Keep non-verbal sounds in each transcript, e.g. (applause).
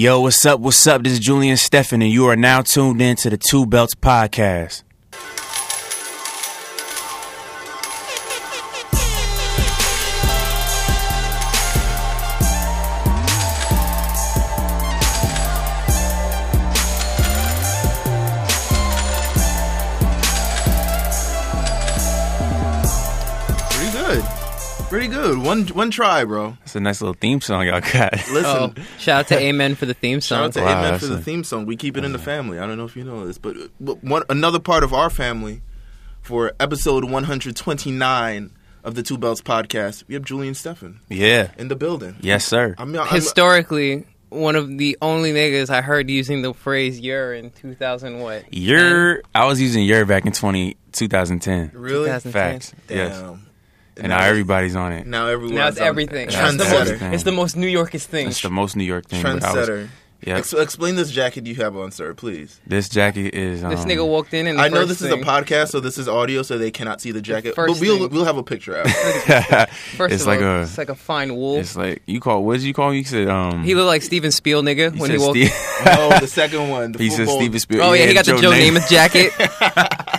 Yo, what's up? What's up? This is Julian Steffen, and you are now tuned in to the Two Belts Podcast. Pretty good. One one try, bro. It's a nice little theme song y'all got. (laughs) Listen. Oh, shout out to Amen for the theme song. Shout out to Wow, Amen that's for the a- theme song. We keep it in the family. I don't know if you know this, but uh, one another part of our family for episode 129 of the Two Belts podcast, we have Julian Steffen yeah. in the building. Yes, sir. I'm, I'm, Historically, one of the only niggas I heard using the phrase "you're" in 2000 what? Your I was using your back in 20, 2010. really 2010. Facts. damn. Yes. And now everybody's on it. now everyone Now it's everything. It's That's the, Trendsetter. most, it's the most New Yorkest thing. It's the most New York thing. but I was- Trendsetter. yeah. Ex- explain this jacket you have on, sir, please. This jacket is. Um, This nigga walked in and the I know first this thing, is a podcast, so this is audio, so they cannot see the jacket. first but we'll thing- we'll have a picture out. (laughs) (laughs) First it's of like all, a. it's like a fine wool. It's like you call. What did you call me? You said um. He looked like Steven Spiel nigga you when he walked. Steve- oh, (laughs) the second one. The he said Steven Spielberg. Oh yeah, he got the Joe Namath jacket.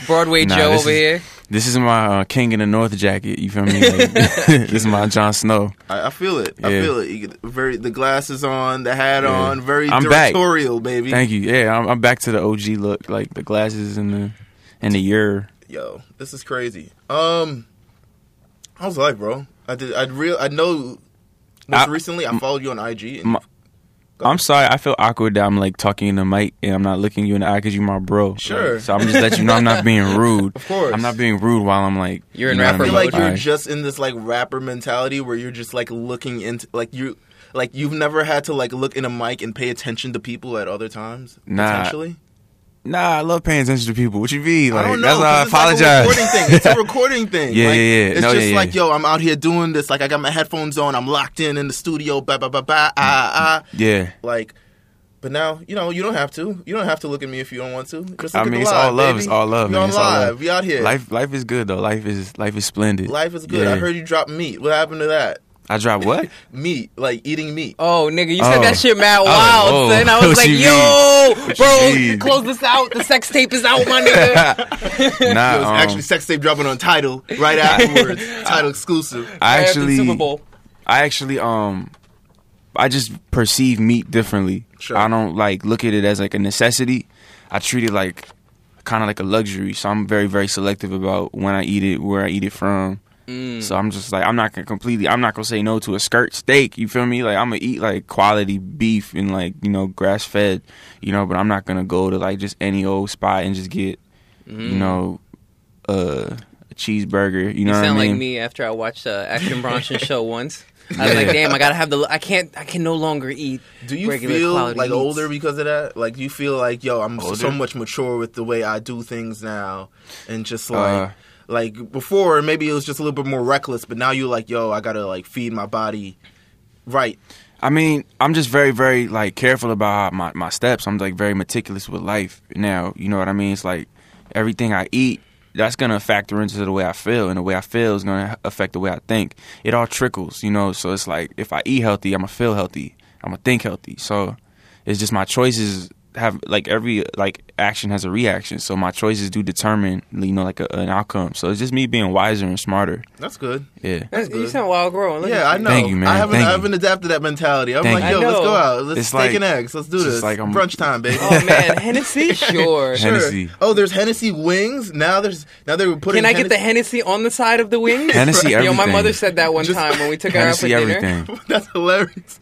Broadway Nah, Joe over is- here. This is my uh, King in the North jacket. You feel me? Like, (laughs) (laughs) this is my Jon Snow. I, I feel it. I feel it. You get very the glasses on, the hat Yeah. on, very I'm back. directorial, baby. Thank you. Yeah, I'm, I'm back to the OG look, like the glasses and the and the year. Yo, this is crazy. Um, how's life, bro? I did. I real. I know. Most I- recently, I followed you on IG. And My- I'm sorry. I feel awkward that I'm like talking in the mic and I'm not looking you in the eye because you're my bro. Sure. Like, so I'm just letting you know I'm not being (laughs) rude. Of course. I'm not being rude while I'm like. You're in you know rapper I feel mean? like you're Alright. just in this like rapper mentality where you're just like looking into like you. Like you've never had to like look in a mic and pay attention to people at other times. Nah. potentially. Nah, I love paying attention to people. What you mean? Like I don't know. that's why I it's like a apologize. recording thing. It's a recording (laughs) thing. Yeah, Like, yeah, yeah. It's No, just yeah, like, yeah. yo, I'm out here doing this. Like, I got my headphones on. I'm locked in in the studio. Ba ba ba ba. Ah ah. yeah. Like, but now you know you don't have to. You don't have to look at me if you don't want to. Just look I at mean, it's live, all love. baby. It's all love, We man. on It's all live. love. We out here. Life, life is good though. Life is life is splendid. Life is good. Yeah. I heard you drop meat. What happened to that? I dropped what? (laughs) Meat, like eating meat. Oh, nigga, you Oh. said that shit mad Oh, wild, whoa. son. I was (laughs) What like, you yo, mean? Bro, you mean? close this out. The sex tape is out, my (laughs) nigga. nah, It was um, actually sex tape dropping on title right afterwards. title exclusive. I After the actually, Super Bowl. I actually, um, I just perceive meat differently. Sure. I don't like look at it as like a necessity. I treat it like kind of like a luxury. So I'm very, very selective about when I eat it, where I eat it from. Mm. So I'm just like I'm not gonna completely. I'm not gonna say no to a skirt steak. You feel me? Like I'm gonna eat like quality beef and like you know grass fed. You know, but I'm not gonna go to like just any old spot and just get you know uh, a cheeseburger. You know Mm. You what sound I mean? like me after I watched uh, Action Bronson (laughs) show once. I was like, damn, I gotta have the. I can't. I can no longer eat. Do you regular feel quality like meats. older because of that? Like, do you feel like, yo, I'm so much mature with the way I do things now, and just Uh, like, before, maybe it was just a little bit more reckless, but now you're like, yo, I gotta like feed my body right. I mean, I'm just very, very like careful about my my steps. I'm like very meticulous with life now. You know what I mean? It's like everything I eat, that's gonna factor into the way I feel, and the way I feel is gonna affect the way I think. It all trickles, you know. So it's like if I eat healthy, I'm gonna feel healthy. I'm gonna think healthy. So it's just my choices have like every like action has a reaction. So my choices do determine, you know, like a, an outcome. So it's just me being wiser and smarter. That's good. Yeah. That's- you good. sound wild growing. Look yeah, I know. Thank you, man. I haven't, Thank I haven't adapted that mentality. I'm Thank like, you. yo, let's go out. Let's It's steak like- and eggs. Let's do it's this. like I'm- brunch time, baby. Oh man, (laughs) Hennessy, sure. Hennessy. Oh, there's Hennessy wings. Now there's now they were putting. Can I get the Hennessy- Hennessy on the side of the wings? Hennessy Yo, my everything. mother said that one Just- time when we took her out for Hennessy dinner. everything. (laughs) That's hilarious.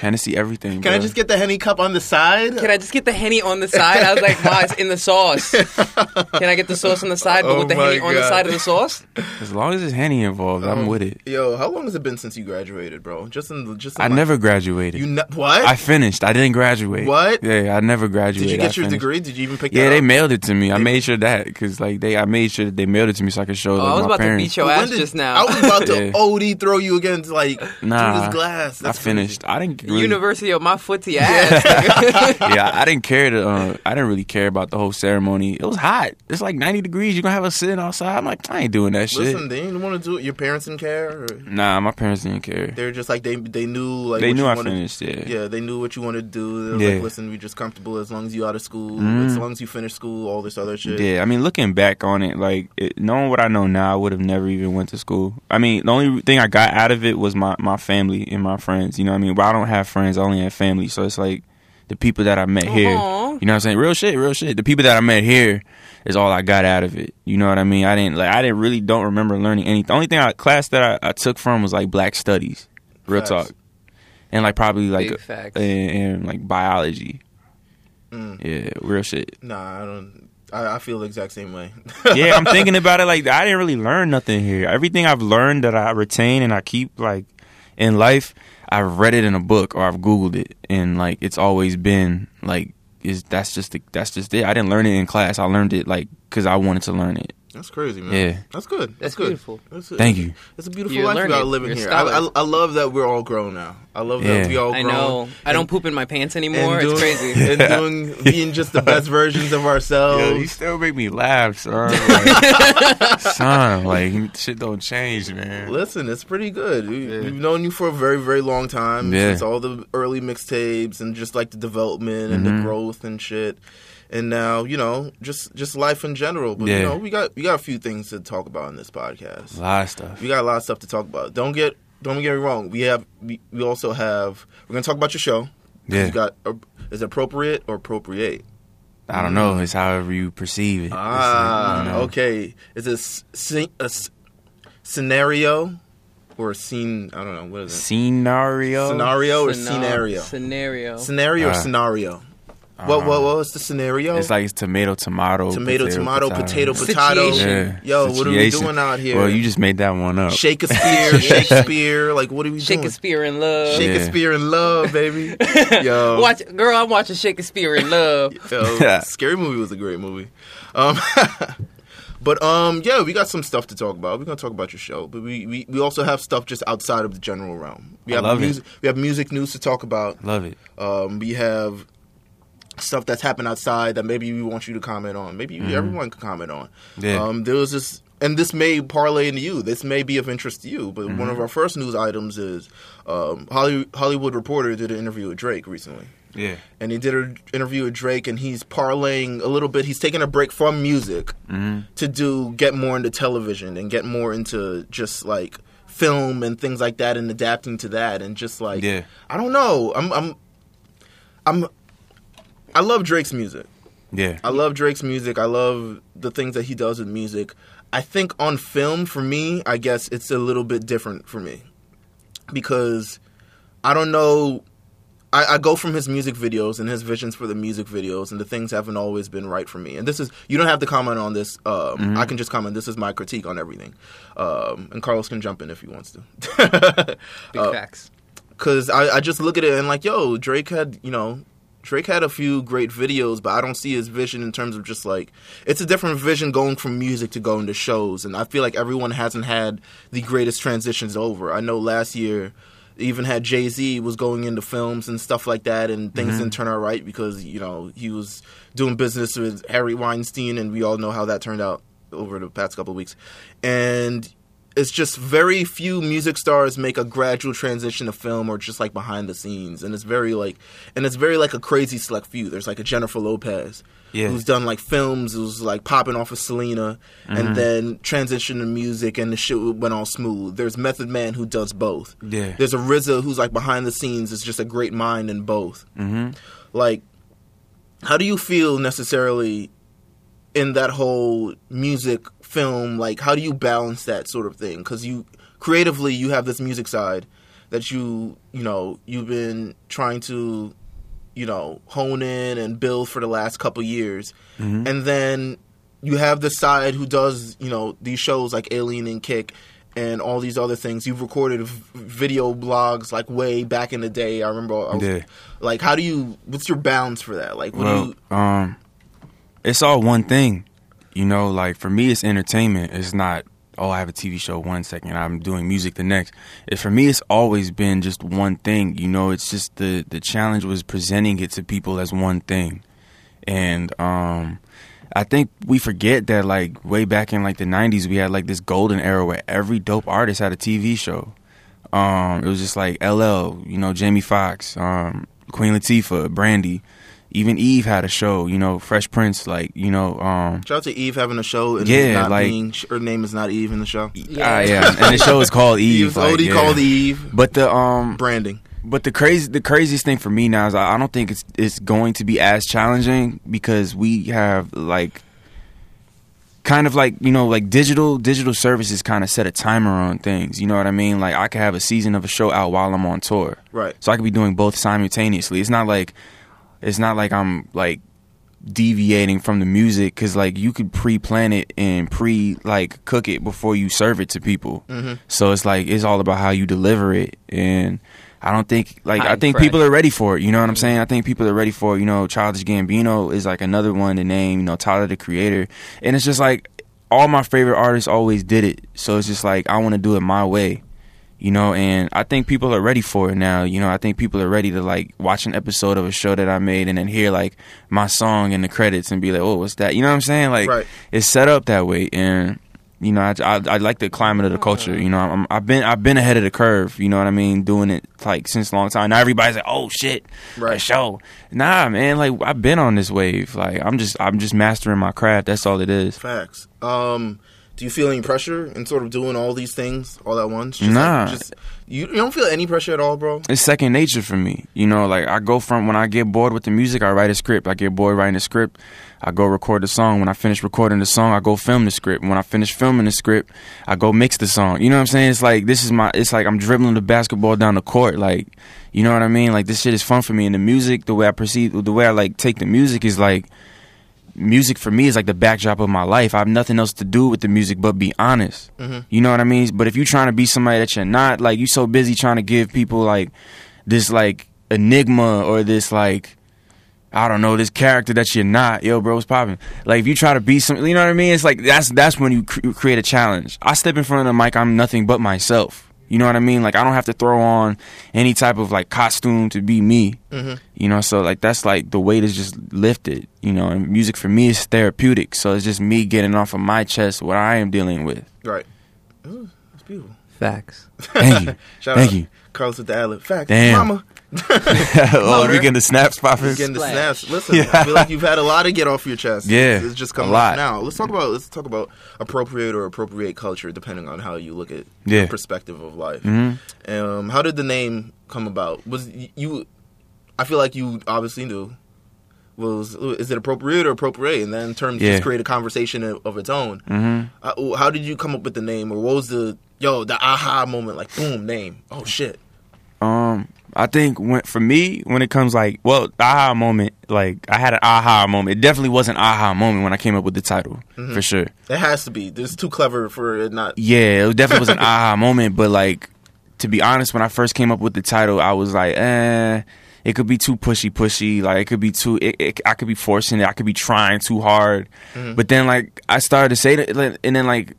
Hennessy everything. Can I just get the Henny cup on the side? Can I just get the henny on the side? I was like, Ma, it's in the sauce. (laughs) Can I get the sauce on the side, but Oh with the oh my henny on the side of the sauce? As long as there's henny involved, I'm um, with it. Yo, how long has it been since you graduated, bro? Just in just. In I like- never graduated. You ne- what? I finished. I didn't graduate. What? Yeah, I never graduated. Did graduated. you I get your finished. degree? Did you even pick Yeah, that they up? mailed it to me. I made sure that because like they, I made sure that they mailed it to me so I could show Oh, I was my about to beat your When ass did- just now. I was about to (laughs) Yeah. OD throw you against like Nah, through this glass. I finished. crazy. I didn't really, University of my footy ass. (laughs) yeah, I didn't care to. Uh, I didn't really care about the whole ceremony. It was hot. It's like ninety degrees. You're gonna have us sitting outside? I'm like, I ain't doing that shit. Listen, they didn't want to do it. Your parents didn't care. Or Nah, my parents didn't care. they're just like they they knew like They knew you I wanted- finished. Yeah. Yeah, they knew what you wanted to do. They were Yeah. like, listen, we just comfortable as long as you out of school, Mhm. as long as you finish school, all this other shit. Yeah, I mean, looking back on it, like it, knowing what I know now, I would have never even went to school. I mean, the only thing I got out of it was my my family and my friends. You know what I mean? But I don't have friends; I only have family. So it's like the people that I met here. Aw. You know what I'm saying? Real shit, real shit. The people that I met here is all I got out of it. You know what I mean? I didn't like. I didn't really don't remember learning anything. The only thing I class that I, I took from was like Black Studies, real Facts. talk, and like probably like Big facts. and, and like biology. Mm. Yeah, real shit. Nah, I don't. I, I feel the exact same way. (laughs) yeah, I'm thinking about it like I didn't really learn nothing here. Everything I've learned that I retain and I keep like in life, I've read it in a book or I've googled it and like it's always been like is that's just the, that's just it. I didn't learn it in class. I learned it like cuz I wanted to learn it. That's crazy, man. Yeah. that's good. That's, That's good. beautiful. That's Thank you. It's a beautiful You're life we got living You're here. I, I. I love that we're all grown now. I love Yeah. that we all Grown I grown. know. I don't poop in my pants anymore. and It's crazy. (laughs) and doing being just the best (laughs) versions of ourselves. Yo, you still make me laugh, son. (laughs) Like, son, like shit don't change, man. Listen, it's pretty good. We, Yeah. We've known you for a very, very long time. Yeah. Since all the early mixtapes and just like the development and Mhm. the growth and shit. And now, you know, just just life in general. But you know, we got we got a few things to talk about in this podcast. A lot of stuff. We got a lot of stuff to talk about. Don't get don't get me wrong. We have we, we also have we're gonna talk about your show. Yeah. You got uh, is it appropriate or appropriate? I don't know. It's however you perceive it. It's like, Ah, you know. okay. Is it s- sce- a s- scenario or a scene? I don't know. What is it? Scenario. Scenario or Scenar- scenario? Scenario. Scenario or Uh, scenario? What, what, what was the scenario? It's like it's tomato, tomato, tomato, tomato, potato, potato. Situation. Yeah. Yo, what are we doing out here? Well, you just made that one up. Shakespeare, (laughs) Shakespeare. Like, what are we doing? Shakespeare in love. Shakespeare in love, baby. (laughs) Yo, Watch, girl, I'm watching Shakespeare in love. (laughs) Yo, Scary Movie was a great movie. Um, but um, yeah, we got some stuff to talk about. We're gonna talk about your show, but we, we, we also have stuff just outside of the general realm. We I have love it. music. We have music news to talk about. Love it. Um, we have stuff that's happened outside that maybe we want you to comment on. Maybe you everyone can comment on. Mm-hmm. Yeah. Um, there was this, and this may parlay into you. This may be of interest to you. But one Mm-hmm. of our first news items is um, Holly, Hollywood Reporter did an interview with Drake recently Yeah. and he did an interview with Drake, and he's parlaying a little bit. He's taking a break from music hmm to do get more into television and get more into just like film and things like that, and adapting to that, and just like Yeah. I don't know. I'm I'm I'm I love Drake's music. Yeah. I love Drake's music. I love the things that he does with music. I think on film, for me, I guess it's a little bit different for me because I don't know. I, I go from his music videos and his visions for the music videos, and the things haven't always been right for me. And this is you don't have to comment on this. Um, I can just comment. This is my critique on everything, um, and Carlos can jump in if he wants to. (laughs) Big Uh, facts. Cause I, I just look at it and like, yo, Drake had, you know, Drake had a few great videos, but I don't see his vision in terms of just like it's a different vision going from music to going to shows, and I feel like everyone hasn't had the greatest transitions over. I know last year even had Jay Z was going into films and stuff like that, and things mm-hmm. didn't turn out right because you know he was doing business with Harvey Weinstein, and we all know how that turned out over the past couple of weeks, and it's just very few music stars make a gradual transition to film or just like behind the scenes and it's very like and it's very like a crazy select few. There's like a jennifer lopez Yeah. who's done like films who's like popping off of selena and then transition to music and the shit went all smooth. There's method man who does both. Yeah. there's a RZA who's like behind the scenes is just a great mind in both. Hmm like how do you feel necessarily in that whole music film like how do you balance that sort of thing because you creatively you have this music side that you you know you've been trying to you know hone in and build for the last couple years Mhm. and then you have the side who does you know these shows like alien and kick and all these other things you've recorded v- video blogs like way back in the day i remember I was, Yeah. like how do you what's your balance for that like what Well, do you um, it's all one thing. You know, like for me, it's entertainment. It's not oh, I have a TV show one second, I'm doing music the next. It, for me, it's always been just one thing. You know, it's just the the challenge was presenting it to people as one thing, and um, I think we forget that like way back in like the '90s, we had like this golden era where every dope artist had a TV show. Um, it was just like LL, you know, Jamie Foxx, um, Queen Latifah, Brandy even Eve had a show, you know, Fresh Prince, like, you know, um Shout out to Eve having a show and Yeah, not like- being, her name is not Eve in the show. yeah, yeah. and the show is called (laughs) Eve. Eve's like, OD yeah. called Eve. But the um Branding. but the crazy the craziest thing for me now is I I don't think it's it's going to be as challenging because we have like kind of like you know like digital digital services kind of set a timer on things you know what i mean like i could have a season of a show out while i'm on tour Right. so i could be doing both simultaneously it's not like it's not like i'm like deviating from the music because like you could pre-plan it and pre like cook it before you serve it to people. Mm-hmm. so it's like it's all about how you deliver it and i don't think like i think fresh. people are ready for it you know what i'm saying? I think people are ready for it you know childish gambino is like another one to name you know tyler the creator. And it's just like all my favorite artists always did it. So it's just like i want to do it my way you know and i think people are ready for it now you know i think people are ready to like watch an episode of a show that i made and then hear like my song in the credits and be like oh what's that you know what i'm saying like Right. it's set up that way and you know I, I, I like the climate of the culture you know I'm, i've been i've been ahead of the curve you know what i mean doing it like since a long time now everybody's like oh shit a Right. show nah man like i've been on this wave like i'm just i'm just mastering my craft that's all it is Facts. Um, do you feel any pressure in sort of doing all these things all at once? Just Nah. Like, just, you, you don't feel any pressure at all, bro? it's second nature for me. You know, like I go from when I get bored with the music, I write a script. I get bored writing a script, I go record the song. When I finish recording the song, I go film the script. When I finish filming the script, I go mix the song. You know what I'm saying? It's like this is my. It's like I'm dribbling the basketball down the court. Like, you know what I mean? Like this shit is fun for me. And the music, the way I perceive, the way I like take the music is like music for me is like the backdrop of my life. I have nothing else to do with the music but be honest. Mhm. You know what I mean? But if you're trying to be somebody that you're not, like you so busy trying to give people like this like enigma or this like I don't know this character that you're not, yo, bro, what's popping? Like if you try to be some, you know what I mean? It's like that's that's when you cr- create a challenge. I step in front of the mic, I'm nothing but myself. You know what I mean? Like I don't have to throw on any type of like costume to be me. Mhm. You know, so like that's like the weight is just lifted. You know, and music for me is therapeutic. So it's just me getting off of my chest what I am dealing with. Right. Ooh, that's beautiful. Facts. Thank you, (laughs) Shout thank out you. Carlos with the ad Facts. Damn. Mama. Oh, we getting the snaps popping. Getting the Splash. snaps. Listen, I feel like you've had a lot to get off your chest. Yeah, it's just a coming lot. now. Let's talk about let's talk about appropriate or appropriate culture, depending on how you look at Yeah. the perspective of life. Mhm. Um, how did the name come about? Was you? I feel like you obviously knew. Was is it appropriate or appropriate? And then in terms Yeah. just create a conversation of, of its own. Mhm. Uh, how did you come up with the name, or what was the yo the aha moment? Like boom, name. Oh shit. Um, I think when for me, when it comes like, well, aha moment, like I had an aha moment. It definitely was an aha moment when I came up with the title, for sure. It has to be. It's too clever for it not. Yeah, it definitely was an (laughs) aha moment. But like, to be honest, when I first came up with the title, I was like, eh. It could be too pushy, pushy. Like it could be too. It, it, I could be forcing it. I could be trying too hard. But then, like, I started to say that, and then like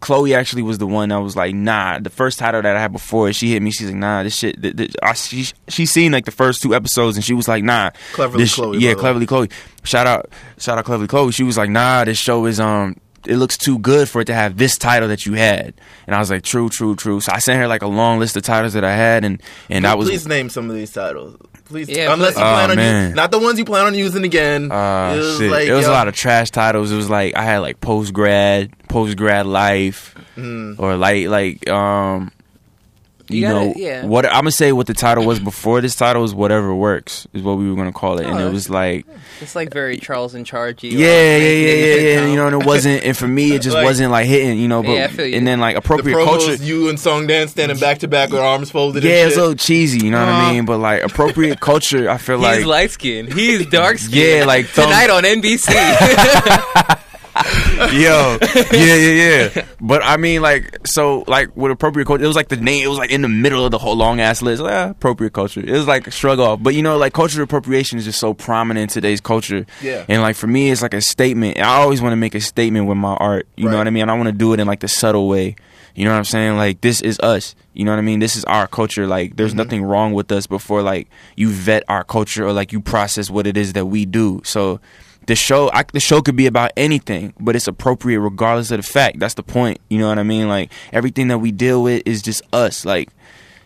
Chloe actually was the one that was like, nah. The first title that I had before, she hit me. She's like, nah, this shit. th- th- I, she she seen like the first two episodes, and she was like, nah, Cleverly this Chloe, yeah, way. cleverly Chloe. Shout out, shout out, cleverly Chloe. She was like, nah, this show is um. It looks too good for it to have this title that you had, and I was like, "True, true, true." So I sent her like a long list of titles that I had, and and I was Please name some of these titles. Please, Yeah, unless please. you plan Oh, on man. using, not the ones you plan on using again. Uh, it was shit. like it was yo, a lot of trash titles. It was like I had like post grad, post grad life, Mm. or like like um, you, You gotta- know yeah. what I'm gonna say. What the title was before this title was whatever works is what we were gonna call it, and Oh, it was like It's like very Charles in charge. yeah, yeah, yeah, yeah, yeah. You know, and it wasn't, and for me, it (laughs) just Like- wasn't like hitting. You know, but Yeah, I feel you. and then like appropriate promos, culture. you and Song Dan standing back to back with arms folded. Yeah, it's a little cheesy, you know what I Uh. mean? But like appropriate (laughs) culture, I feel He's like he's light skinned. He's dark skinned. Yeah, like, some- (laughs) tonight on NBC. (laughs) Yo, yeah, yeah, yeah. But I mean, like, so, like, with appropriate culture, it was like the name. It was like in the middle of the whole long ass list. Like, ah, appropriate culture. It was like shrug off. But you know, like, cultural appropriation is just so prominent in today's culture. Yeah. And like for me, it's like a statement. I always want to make a statement with my art. You know what I mean? I want to do it in like the subtle way. You know what I'm saying? Like this is us. You know what I mean? This is our culture. Like there's nothing wrong with us before like you vet our culture or like you process what it is that we do. So the show I, the show could be about anything, but it's appropriate regardless of the fact. That's the point. You know what I mean? Like everything that we deal with is just us. Like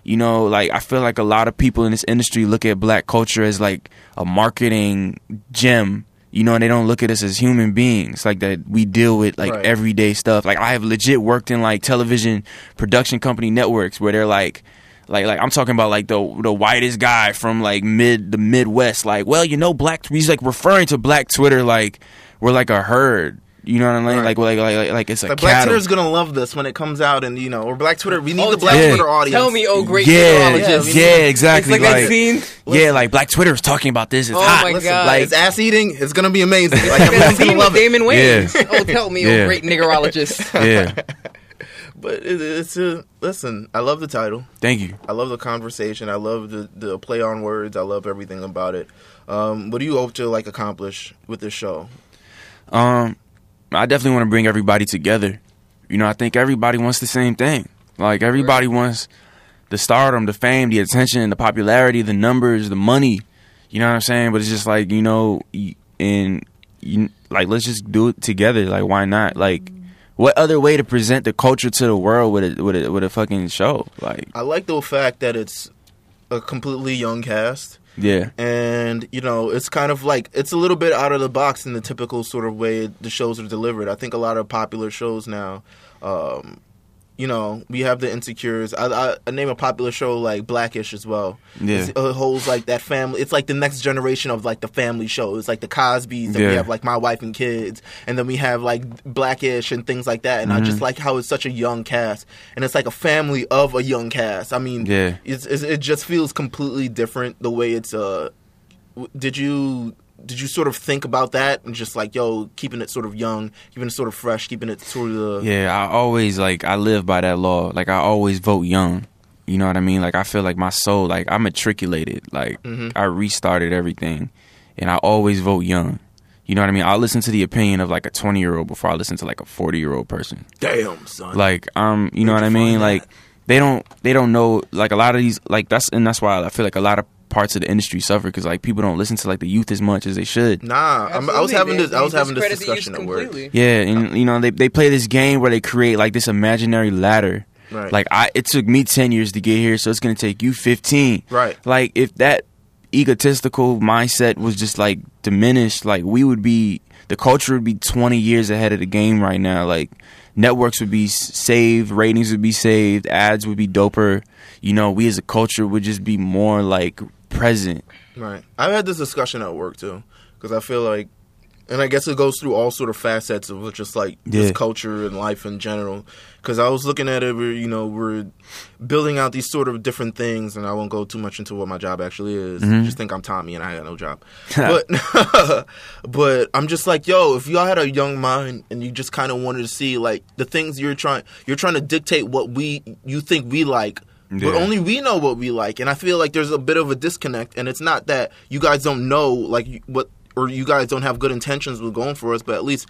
you know, like I feel like a lot of people in this industry look at black culture as like a marketing gem. You know, and they don't look at us as human beings, like that we deal with like Right. everyday stuff. Like I have legit worked in like television production company networks where they're like like like I'm talking about like the the whitest guy from like mid the Midwest. Like, well, you know, black he's like referring to black Twitter like we're like a herd. You know what I mean? Right. Like, like like like like it's a Like Black cattle. Twitter's gonna love this when it comes out, and you know, or Black Twitter. We need Oh, the Black tell- Twitter audience. Tell me, oh great yeah, meteorologist. yeah, exactly. It's like, that scene. Yeah, like Black Twitter is talking about this. It's Oh hot. my Listen, God. like it's ass eating. It's gonna be amazing. (laughs) Like Like that everyone's gonna with love it. Damon Wayans. Yeah. Oh, tell me, oh, Yeah. oh great niggerologist. Yeah. (laughs) But it, it's a listen. I love the title. Thank you. I love the conversation. I love the the play on words. I love everything about it. Um, what do you hope to like accomplish with this show? Um, I definitely want to bring everybody together. You know, I think everybody wants the same thing. Like everybody wants the stardom, the fame, the attention, the popularity, the numbers, the money. You know what I'm saying? But it's just like you know, and you like let's just do it together. Like why not? Like what other way to present the culture to the world with a with a with a fucking show? Like I like the fact that it's a completely young cast. yeah, and you know it's kind of like it's a little bit out of the box in the typical sort of way the shows are delivered i think a lot of popular shows now um you know we have the insecures i, I, I name a popular show like blackish as well Yeah. It's- it holds like that family it's like the next generation of like the family show it's like the cosbys and we have like my wife and kids and then we have like blackish and things like that and i Mm-hmm. just like how it's such a young cast and it's like a family of a young cast i mean Yeah. it's, it's, it just feels completely different the way it's uh did you did you sort of think about that and just like yo keeping it sort of young keeping it sort of fresh keeping it sort of Yeah, I always like I live by that law. Like I always vote young. You know what I mean? Like I feel like my soul, like I matriculated. Like I restarted everything, and I always vote young. You know what I mean? I listen to the opinion of like a twenty year old before I listen to like a forty year old person. damn son Like um, you know what I mean? Like they don't they don't know like a lot of these like that's and that's why I feel like a lot of parts of the industry suffer because like people don't listen to like the youth as much as they should. nah I'm, i was having they- this i was having this discredit the youth discussion at work completely. Yeah, and you know they they play this game where they create like this imaginary ladder. Right. Like I, it took me ten years to get here, so it's gonna take you fifteen. Right. Like if that egotistical mindset was just like diminished, like we would be the culture would be twenty years ahead of the game right now. Like networks would be saved, ratings would be saved, ads would be doper. You know, we as a culture would just be more like present. right i've had this discussion at work too because i feel like and I guess it goes through all sort of facets of just like this culture and life in general. Because I was looking at it, we're you know we're building out these sort of different things, and I won't go too much into what my job actually is. Mm-hmm. Just think I'm Tommy and I got no job. (laughs) but (laughs) but I'm just like, yo, if y'all had a young mind and you just kind of wanted to see like the things you're trying, you're trying to dictate what we you think we like. But only we know what we like, and I feel like there's a bit of a disconnect. And it's not that you guys don't know like what, or you guys don't have good intentions with going for us, but at least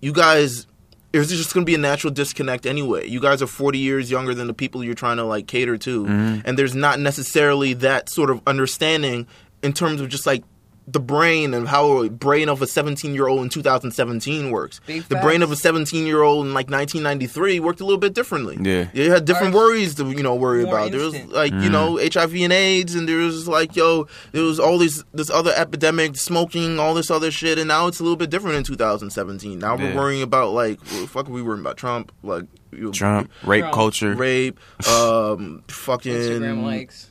you guys there's just going to be a natural disconnect anyway. You guys are 40 years younger than the people you're trying to like cater to, mm-hmm. and there's not necessarily that sort of understanding in terms of just like the brain and how a brain of a 17 year old in 2017 works. Big the brain of a 17 year old in like 1993 worked a little bit differently. Yeah. you had different Ours- worries to you know worry more about. There was instant. like you know HIV and AIDS, and there was like yo, there was all these this other epidemic, smoking, all this other shit, and now it's a little bit different in 2017. Now we're worrying about like what the fuck are we worrying about Trump, like Trump, rape Trump. culture. rape, um, (laughs) fucking Instagram likes.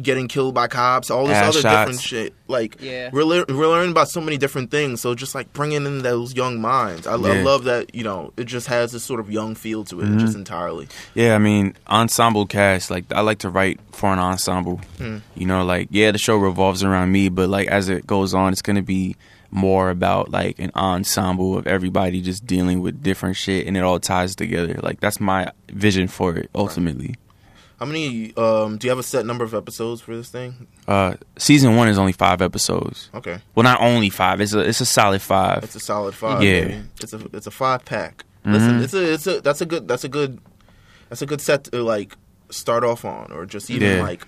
Getting killed by cops, all this Ass other shots. different shit. Like Yeah. we're lear- we're learning about so many different things. So just like bringing in those young minds, I, I Yeah. love that. You know, it just has this sort of young feel to it, Mm-hmm. just entirely. Yeah, I mean, ensemble cast. Like, I like to write for an ensemble. Hmm. You know, like, yeah, the show revolves around me, but like as it goes on, it's gonna be more about like an ensemble of everybody just dealing with different shit, and it all ties together. Like, that's my vision for it ultimately. How many? Um, do you have a set number of episodes for this thing? Uh, season one is only five episodes. Okay, Well, not only five. It's a it's a solid five. it's a solid five. Yeah. baby. it's a it's a five pack. Listen, Mhm. it's a it's a that's a good that's a good that's a good set to like start off on, or just even Yeah. like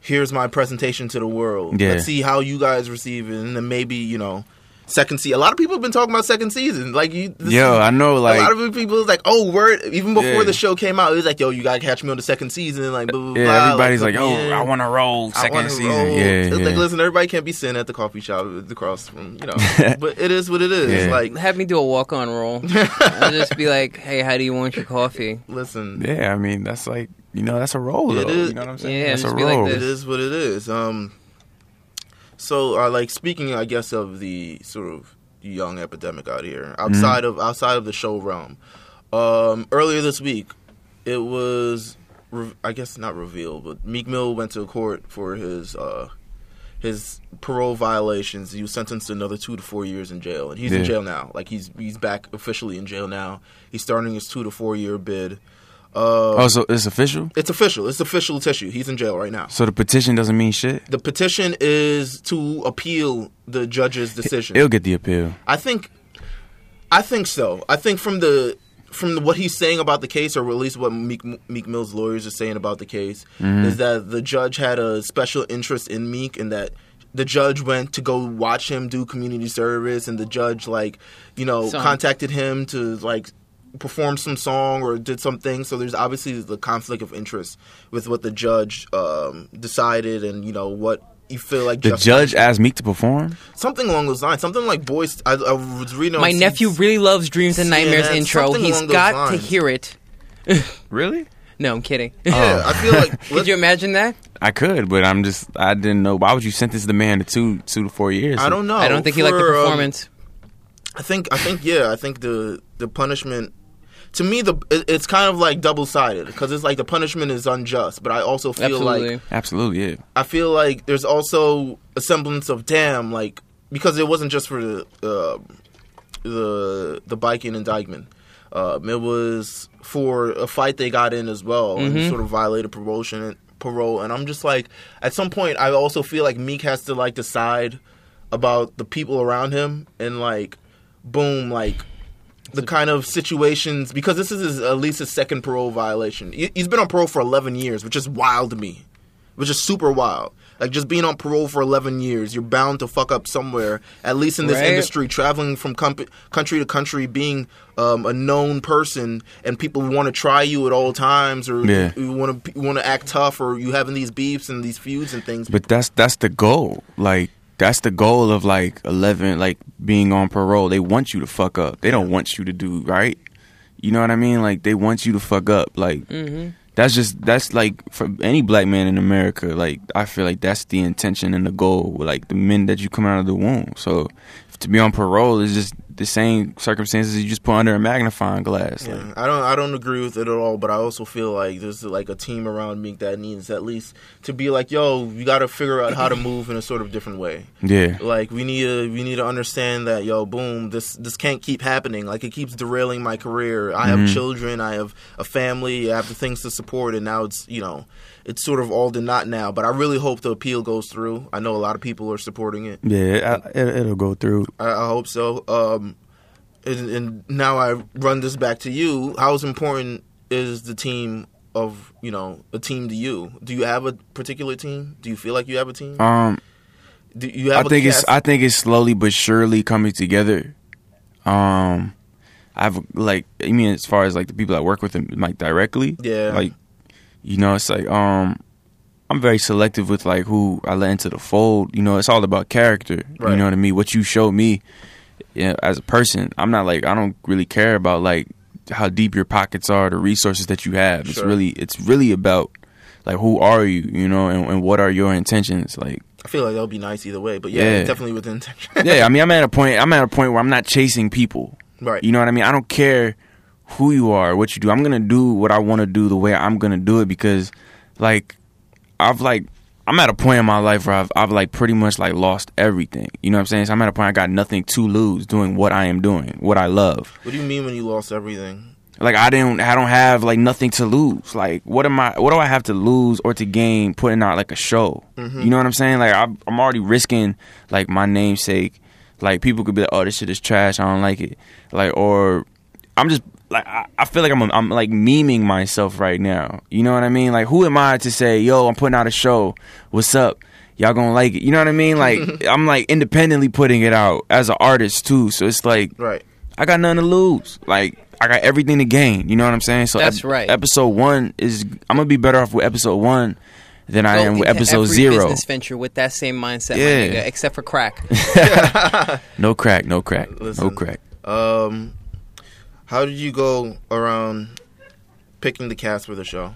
here's my presentation to the world. Yeah. Let's see how you guys receive it, and then maybe you know second season. A lot of people have been talking about second season. Like you, Yo, is- I know. Like, a lot of people was like, "Oh, word!" Even before Yeah. the show came out, it was like, "Yo, you gotta catch me on the second season." Like, blah, blah, blah, yeah, everybody's like, put oh, me. I want to roll second season. roll. Yeah, It's yeah. like, listen, everybody can't be sitting at the coffee shop across from you know, (laughs) but it is what it is. Yeah. Like, Have me do a walk on roll. I'll (laughs) just be like, hey, how do you want your coffee? listen, yeah, I mean, that's like you know, that's a roll. It though, is- You know what I'm saying? Yeah, that's a just be like it is what it is. Um, so uh, like speaking, I guess of the sort of young epidemic out here outside of outside of the show realm. Um, earlier this week, it was re- I guess not revealed, but Meek Mill went to court for his uh, his parole violations. He was sentenced to another two to four years in jail, and he's in jail now. Like he's he's back officially in jail now. He's starting his two to four year bid. Uh, Oh, so it's official. it's official. It's official tissue. He's in jail right now. So the petition doesn't mean shit. The petition is to appeal the judge's decision. He'll get the appeal. I think, I think so. I think from the from the, what he's saying about the case, or at least what Meek, Meek Mill's lawyers are saying about the case, Mm-hmm. is that the judge had a special interest in Meek, and that the judge went to go watch him do community service, and the judge like, you know, Son. contacted him to like perform some song or did something. So there's obviously the conflict of interest with what the judge um, decided, and you know what. You feel like The justified- judge asked Meek to perform. something along those lines, something like boys. I, I was reading. on My C- nephew really loves Dreams and Nightmares CNN, intro. He's along those got to hear it. (laughs) Really? No, I'm kidding. Yeah, I feel like (laughs) Could you imagine that? I could, but I'm just I didn't know. Why would you sentence the man to two two to four years? I don't know. I don't think he liked the For, um, performance. I think I think yeah. I think the the punishment. To me, the it- it's kind of like double sided because it's like the punishment is unjust, but I also feel Absolutely. like Absolutely, yeah. I feel like there's also a semblance of damn, like because it wasn't just for the uh, the the biking indictment. Um, it was for a fight they got in as well, and Mhm. sort of violated promotion parole. And I'm just like, at some point, I also feel like Meek has to like decide about the people around him and like, boom, like the kind of situations because this is his, at least his second parole violation. He- He's been on parole for 11 years, which is wild to me, which is super wild. Like just being on parole for 11 years, you're bound to fuck up somewhere. At least in this Right. industry, traveling from com- country to country, being um, a known person, and people want to try you at all times, or Yeah. you want to want to act tough, or you having these beefs and these feuds and things. But that's that's the goal. Like that's the goal of like eleven, like being on parole. They want you to fuck up. They don't want you to do right. You know what I mean? Like they want you to fuck up. Like hmm that's just that's like for any black man in America. Like I feel like that's the intention and the goal. Like the men that you come out of the womb. So to be on parole is just the same circumstances you just put under a magnifying glass. Like, I don't I don't agree with it at all, but I also feel like there's like a team around me that needs at least to be like, yo, you got to figure out how to move in a sort of different way. yeah. Like we need to we need to understand that yo, boom, this this can't keep happening. Like it keeps derailing my career. I have Mhm. children, I have a family, I have the things to support, and now it's you know it's sort of all to not now. But I really hope the appeal goes through. I know a lot of people are supporting it. Yeah, I, it, it'll go through. I, I hope so. Um, and, and now I run this back to you. How important is the team of you know a team to you? Do you have a particular team? Do you feel like you have a team? Um, Do you I have? think a it's? I think it's slowly but surely coming together. Um, I've like I mean as far as like the people I work with and like directly, yeah, like you know it's like um I'm very selective with like who I let into the fold. You know, it's all about character. Right. You know what I mean? What you showed me yeah, as a person. I'm not like I don't really care about like how deep your pockets are, the resources that you have. It's really it's really about like who are you you know and, and what are your intentions like I feel like that would be nice either way, but yeah, Yeah. definitely with intention. yeah i (laughs) mean i'm at a point i'm at a point where i'm not chasing people right. you know what i mean i don't care who you are what you do i'm gonna do what i want to do the way i'm gonna do it because like i've like i'm at a point in my life where i've, I've like pretty much like lost everything you know what i'm saying so i'm at a point i got nothing to lose doing what i am doing what i love What do you mean when you lost everything? like I didn't I don't have like nothing to lose. Like what am I what do I have to lose or to gain putting out like a show? Mm-hmm. You know what I'm saying? Like I'm, I'm already risking like my namesake. Like people could be like, "Oh, this shit is trash. I don't like it." Like or I'm just like I, I feel like I'm I'm like memeing myself right now. You know what I mean? Like who am I to say, "Yo, I'm putting out a show. What's up?" Y'all gonna like it. You know what I mean? Like (laughs) I'm like independently putting it out as an artist too. So it's like Right. I got nothing to lose. Like I got everything to gain. You know what I'm saying? So That's right. Episode one is I'm gonna be better off with episode one than I Go am with episode zero. Business venture with that same mindset, Yeah. nigga, except for crack. (laughs) No crack, no crack, no crack. Um, how did you go around picking the cast for the show?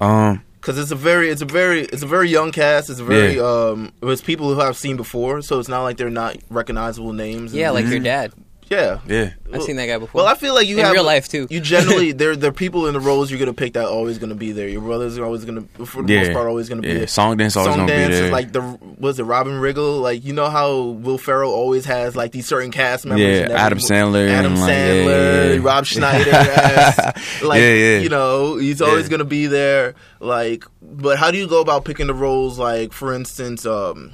Um, Because it's a very, it's a very, it's a very young cast. It's a very, Yeah. um, it was people who I've seen before, so it's not like they're not recognizable names. yeah, And- like your dad. Yeah. yeah, I've seen that guy before. Well, I feel like you in have real life too. You generally, (laughs) they're the people in the roles you're gonna pick that are always gonna be there. Your brothers are always gonna, for the yeah. most part, always gonna be yeah. there. Song dance always Song gonna dance be there. is like the was it Robin Riggle? Like you know how Will Ferrell always has like these certain cast members. Yeah, in every Adam mo- Sandler Adam and, like, yeah, Sandler, yeah, yeah. Rob (laughs) Schneider. as, like Yeah, yeah. you know, he's always Yeah. gonna be there. Like, but how do you go about picking the roles? Like, for instance, um,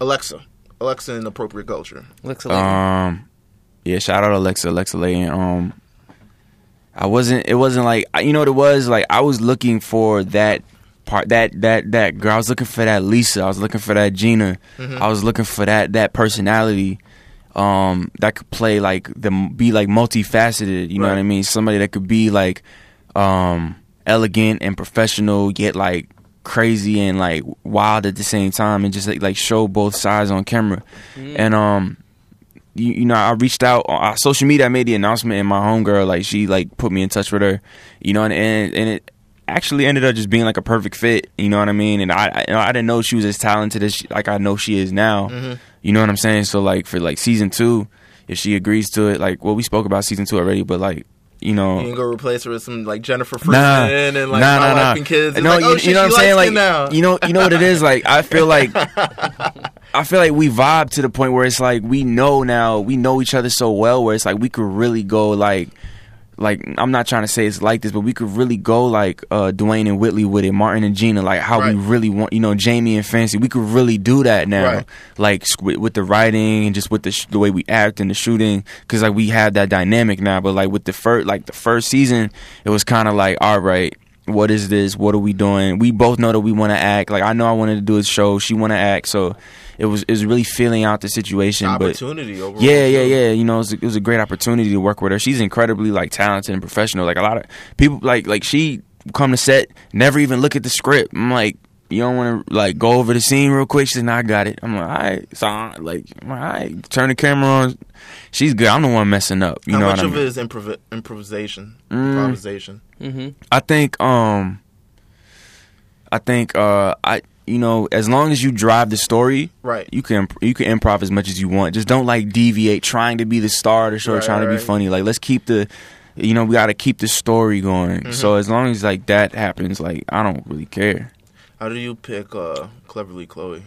Alexa, Alexa in appropriate culture. Looks like um, yeah. Shout out Alexa, Alexa Layton. Um, I wasn't. It wasn't like you know what it was. Like I was looking for that part. That that that girl. I was looking for that Lisa. I was looking for that Gina. I was looking for that that personality. Um, that could play like the be like multifaceted. You know what I mean? Somebody that could be like, um, elegant and professional, yet like crazy and like wild at the same time, and just like, like show both sides on camera. And um, you, you know, I reached out on uh, social media. I made the announcement, and my homegirl, like, she like put me in touch with her. You know, and and, and it actually ended up just being like a perfect fit. You know what I mean? And I I, I didn't know she was as talented as she, like I know she is now. You know what I'm saying? So like for like season two, if she agrees to it, like well, we spoke about season two already, but like you know. You can go replace her with some like Jennifer Freeman Nah, and like nah, my nah, wife nah. and kids. It's No, like, you, oh, you shit, know what I'm saying? Like, now. you know, you know what it is. Like, I feel like, (laughs) I feel like we vibe to the point where it's like we know now, we know each other so well, where it's like we could really go like, like I'm not trying to say it's like this, but we could really go like uh Dwayne and Whitley with it, Martin and Gina, like how we really want, you know, Jamie and Fancy. We could really do that now, Right. like with, with the writing and just with the sh- the way we act and the shooting, because like we have that dynamic now. But like with the first, like the first season, it was kind of like, all right, what is this? What are we doing? We both know that we want to act. Like I know I wanted to do a show, she want to act, so it was it was really feeling out the situation. But opportunity overall. yeah, yeah, yeah. You know, it was, a, it was a great opportunity to work with her. She's incredibly like talented and professional. Like a lot of people, like like she come to set, never even look at the script. I'm like, you don't want to like go over the scene real quick. She said, "Nah, I got it." I'm like, "All right." So I, like, I'm like, all right, turn the camera on. She's good. I'm the one messing up. You How know much what I of mean? it is improv- improvisation? Mm. Improvisation. hmm I think um I think uh I you know as long as you drive the story Right. you can you can improv as much as you want just don't like deviate trying to be the star of the show Right, trying to right. be funny like let's keep the you know we got to keep the story going Mm-hmm. so as long as like that happens like I don't really care How do you pick uh, cleverly Chloe?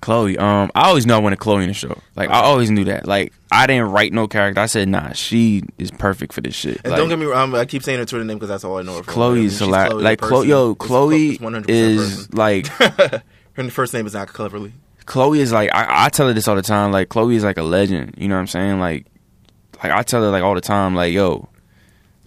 Chloe um I always know I wanted Chloe in the show like I always knew that like I didn't write no character I said nah she is perfect for this shit And Like, don't get me wrong, I keep saying her Twitter name because that's all I know her from. Chloe I mean, is a lot Chloe like Chloe yo Chloe it's 100% is person. like (laughs) her first name is not cleverly. Chloe is like I, I tell her this all the time. Like Chloe is like a legend. You know what I'm saying? Like, like I tell her like all the time. Like yo,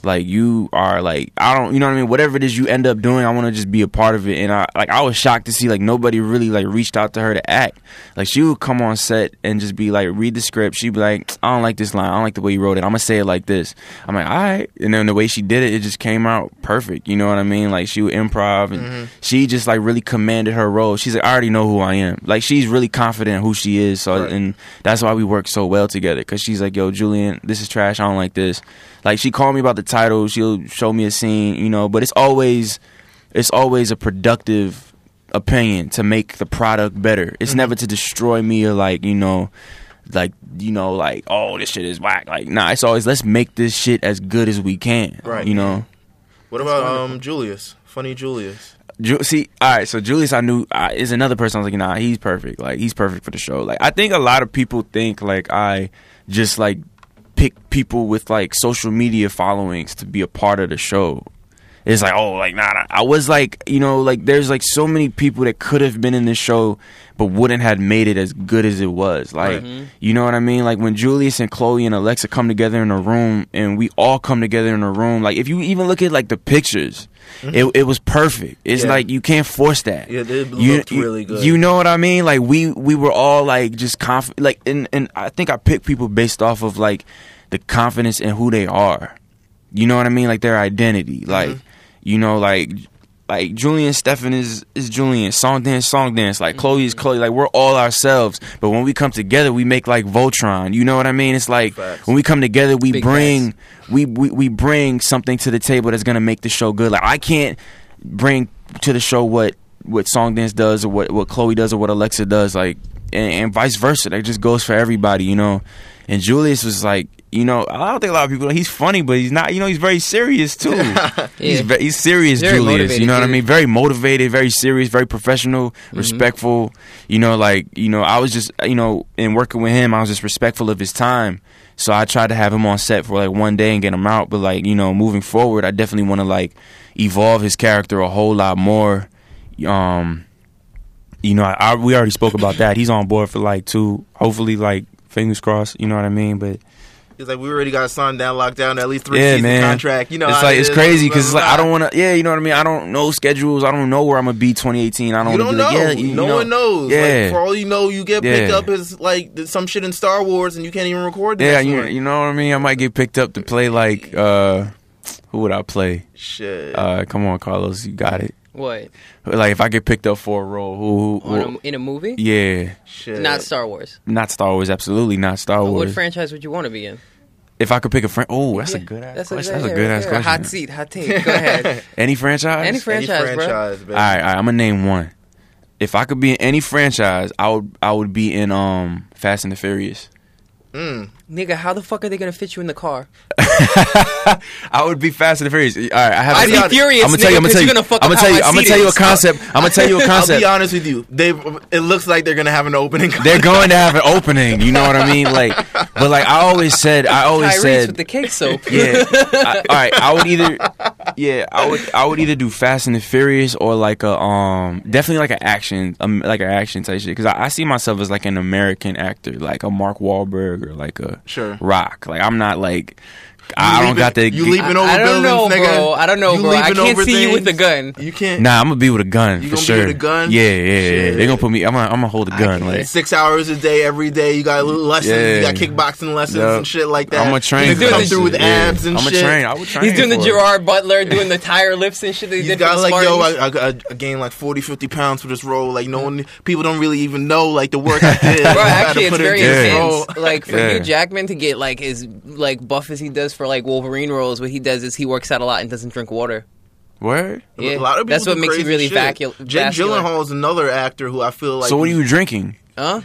like you are like I don't. You know what I mean? Whatever it is you end up doing, I want to just be a part of it. And I like I was shocked to see like nobody really like reached out to her to act. Like she would come on set and just be like read the script. She'd be like I don't like this line. I don't like the way you wrote it. I'm gonna say it like this. I'm like all right. And then the way she did it, it just came out perfect. You know what I mean? Like she would improv and mm-hmm. she just like really commanded her role. She's like I already know who I am. Like she's really confident in who she is. So Right. and that's why we work so well together. Cause she's like yo Julian, this is trash. I don't like this. Like she called me about the title. She'll show me a scene. You know, but it's always it's always a productive opinion to make the product better. It's Mm-hmm. never to destroy me or like you know, like you know, like oh this shit is whack. Like nah, it's always let's make this shit as good as we can. Right. You know. What about um Julius? Funny Julius. Ju- see, all right. So Julius, I knew uh, is another person. I was like, nah, he's perfect. Like he's perfect for the show. Like I think a lot of people think like I just like pick people with like social media followings to be a part of the show. It's like, oh, like nah, nah. I was like, you know, like there's like so many people that could have been in this show, but wouldn't have made it as good as it was. Like, mm-hmm. you know what I mean? Like when Julius and Chloe and Alexa come together in a room, and we all come together in a room. Like if you even look at like the pictures, mm-hmm. it it was perfect. It's Yeah. like you can't force that. Yeah, they You- looked you- really good. You know what I mean? Like we we were all like just confident. Like and and I think I picked people based off of like the confidence in who they are. You know what I mean? Like their identity. Like mm-hmm. You know, like like Julian Stefan is is Julian. Song dance, song dance. Like Chloe is mm-hmm. Chloe. Like we're all ourselves. But when we come together, we make like Voltron. You know what I mean? It's like Facts. when we come together, we Big bring we, we we bring something to the table that's gonna make the show good. Like I can't bring to the show what what song dance does or what what Chloe does or what Alexa does. Like and, and vice versa. That just goes for everybody. You know. And Julius was like, you know, I don't think a lot of people. He's funny, but he's not. You know, he's very serious too. (laughs) He's Yeah. ve- he's serious, Very Julius. You know what I mean? Very motivated, very serious, very professional, Mm-hmm. respectful. You know, like you know, I was just you know, in working with him, I was just respectful of his time. So I tried to have him on set for like one day and get him out. But like you know, moving forward, I definitely want to like evolve his character a whole lot more. Um, you know, I, I we already spoke about that. He's on board for like two, hopefully like fingers crossed. You know what I mean? But He's like, we already got signed down, locked down, at least three yeah, season man. contract. You know, it's like it's crazy because it's like I don't want to. Yeah, you know what I mean. I don't know schedules. I don't know where I'm gonna be 2018. I don't. You don't be know. like, yeah, you, no you know. one knows. Yeah, Like, for all you know, you get picked Yeah. up as like some shit in Star Wars, and you can't even record. Yeah, you, you know what I mean. I might get picked up to play like uh, who would I play? Shit. Uh, come on, Carlos, you got it. What? Like if I get picked up for a role, who? who, who a, in a movie? yeah, shit. Not Star Wars. not Star Wars. Absolutely not Star Wars. What franchise would you want to be in? if I could pick a friend, oh, that's a good ass that's question. A, That's a yeah, good ass question. Hot seat, hot take. Go ahead. (laughs) Any franchise? Any fran- Any franchise, bro. franchise. All right, all right, I'm gonna name one. If I could be in any franchise, I would I would be in um Fast and the Furious. Mm. Nigga, how the fuck are they gonna fit you in the car? (laughs) I would be Fast and the Furious. All right, I have. I'd a- be furious, I'm gonna tell you. I'm gonna 'cause tell you. gonna fuck I'm gonna tell how you. my I'm gonna tell you a (laughs) concept. I'm gonna tell you a I'll be honest with you. They. It looks like they're gonna have an opening. They're going to have an opening. You know what I mean? Like, but like I always said, I always Tyrese said, with the cake soap. yeah. I, all right, I would either, (laughs) yeah, I would, I would either do Fast and the Furious or like a, um, definitely like an action, um, like an action type shit. Because I, I see myself as like an American actor, like a Mark Wahlberg or like a Sure. Rock. Like I'm not like, I don't leaping- got the. you leaping I- over I don't buildings, know, nigga. bro. I don't know, You bro. I leaping can't over see you with a things. gun. You can't. Nah, I'm gonna be with a gun You for gonna be sure. with a gun? Yeah, yeah, yeah. Shit. They're gonna put me. I'm gonna, I'm gonna hold a gun. Like Six hours a day, every day. You got lessons. Yeah. You got kickboxing lessons Yup. and shit like that. I'm gonna train. You doing come this through with shit. abs and shit. I'm shit. a train. I would train. He's doing the for it. Gerard Butler, doing the tire lifts and shit. That he You did got for like yo, I, Spartans. I, I gained like 40, 50 pounds for this role. Like no one, people don't really even know like the work I (laughs) did. Bro, I had to actually, it's put very in this Yeah. role. intense. Like for Yeah. Hugh Jackman to get like as like buff as he does for like Wolverine roles, what he does is he works out a lot and doesn't drink water. Word. Yeah, a lot of people that's what do makes you really shit. vacu- Jake vascular. Gyllenhaal is another actor who I feel like. so what are you drinking? Huh?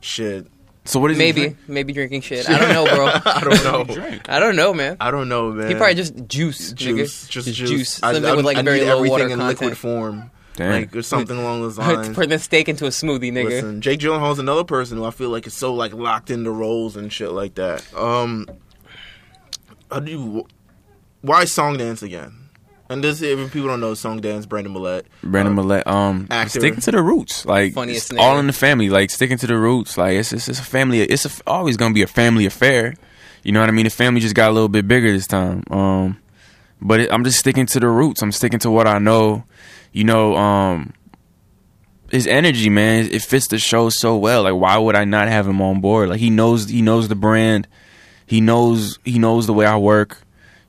Shit, So what is he Maybe, drink? maybe drinking shit. I don't know, bro. (laughs) I don't know. I don't know, man. I don't know, man. He probably just juice, juice, nigga. just, Just juice. juice. I, Something I, with like I very need low everything water in content. liquid form, Damn. like or something along those (laughs) lines. Turn the steak into a smoothie, nigga. Listen, Jake Gyllenhaal's another person who I feel like is so like locked into roles and shit like that. Um, how do you? Why song dance again? And this, if people don't know, song dance, Brandon Millette. Brandon Uh, Millette, um, actor. sticking to the roots, like Funniest it's all nigga. in the family, like sticking to the roots, like it's it's, it's a family, it's a, always gonna be a family affair. You know what I mean? The family just got a little bit bigger this time, um, but it, I'm just sticking to the roots. I'm sticking to what I know. You know, um, his energy, man, it fits the show so well. Like, why would I not have him on board? Like, he knows he knows the brand, he knows he knows the way I work.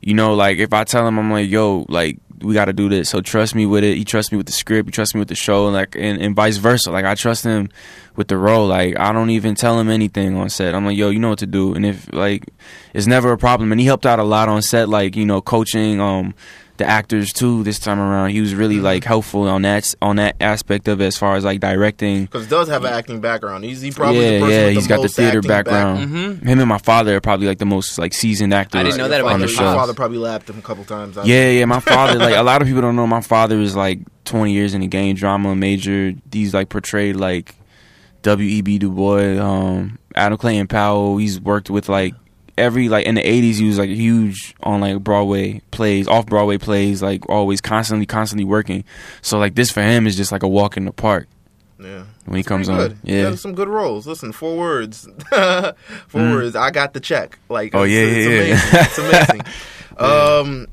You know, like if I tell him, I'm like, yo, like we got to do this. So trust me with it. He trusts me with the script. He trusts me with the show, and like and, and vice versa. Like I trust him with the role. Like I don't even tell him anything on set. I'm like, yo, you know what to do. And if like it's never a problem. And he helped out a lot on set, like you know, coaching, um, the actors too this time around. He was really Mm-hmm. like helpful on that on that aspect of it as far as like directing. Because he does have an acting background. He's he probably yeah, the person yeah, with he's the got the theater acting back- background. Mhm. Him and my father are probably like the most like seasoned actors. I didn't know that about on father, the your your show. father probably lapped him a couple times. I- Yeah, yeah. My father, like a (laughs) lot of people don't know, my father is like 20 years in the game, drama major. He's like portrayed like W. E. B. Du Bois, um, Adam Clayton Powell. He's worked with like every like in the 80s. He was like huge on like Broadway plays, off Broadway plays, like always constantly, constantly working. So like this for him is just like a walk in the park yeah. when he comes Pretty on. good. Yeah. Got some good roles. Listen, four words. (laughs) four words. I got the check. Like, Mm. Oh, it's, yeah, it's yeah, yeah. amazing. It's amazing. (laughs) Um,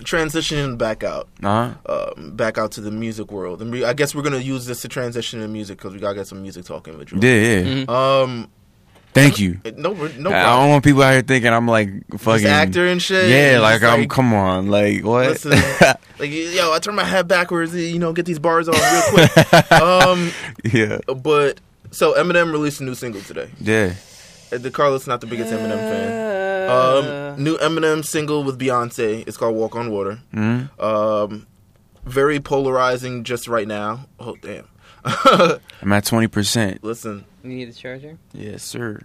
transitioning back out, Uh-huh. um, back out to the music world, and we, I guess we're gonna use this to transition to music because we gotta get some music talking with you. Yeah, yeah. Mhm. Um, Thank you. no, no I don't want people out here thinking I'm like fucking Just actor and shit. Yeah, and like just, I'm. Come on, like what? Listen, (laughs) like yo, I turn my head backwards, you know, get these bars off real quick. um, (laughs) yeah, but so Eminem released a new single today. yeah. Uh, The Carlos not the biggest Eminem fan. Uh, Um, new Eminem single with Beyonce. It's called Walk on Water. hmm Um, very polarizing just right now. Oh damn. (laughs) I'm at twenty percent. Listen, you need a charger? Yes, sir.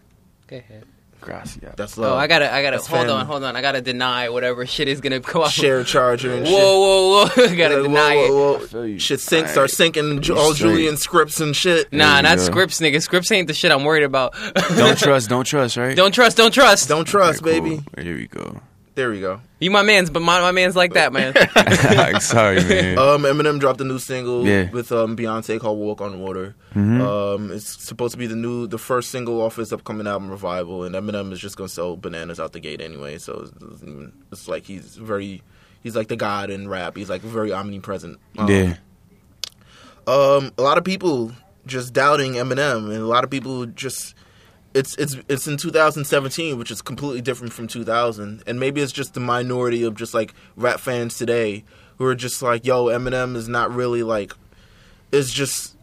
Go ahead. Gracias. that's oh, love. Oh, I gotta, I gotta. That's Hold family. on, hold on. I gotta deny whatever shit is gonna go out. share charger and Whoa, shit. whoa, whoa! (laughs) I gotta Whoa, deny whoa, it. whoa, I whoa. feel you. Shit sync Alright. start syncing Ju- all Straight. Julian scripts and shit. Nah, There not go. scripts, nigga. Scripts ain't the shit I'm worried about. Don't (laughs) trust. Don't trust. Right. don't trust. Don't trust. Don't trust, Okay, cool. baby. Here we go. There we go. You my man's, but my my man's like that, man. (laughs) (laughs) Sorry, man. Um, Eminem dropped a new single Yeah. with um, Beyonce called "Walk on Water." Mhm. Um, it's supposed to be the new, the first single off his upcoming album Revival, and Eminem is just gonna sell bananas out the gate anyway. So it's, it's like he's very, he's like the god in rap. He's like very omnipresent. Um, yeah. Um, a lot of people just doubting Eminem, and a lot of people just. It's it's it's in 2017, which is completely different from 2000, and maybe it's just the minority of just like rap fans today who are just like, "Yo, Eminem is not really like, It's just."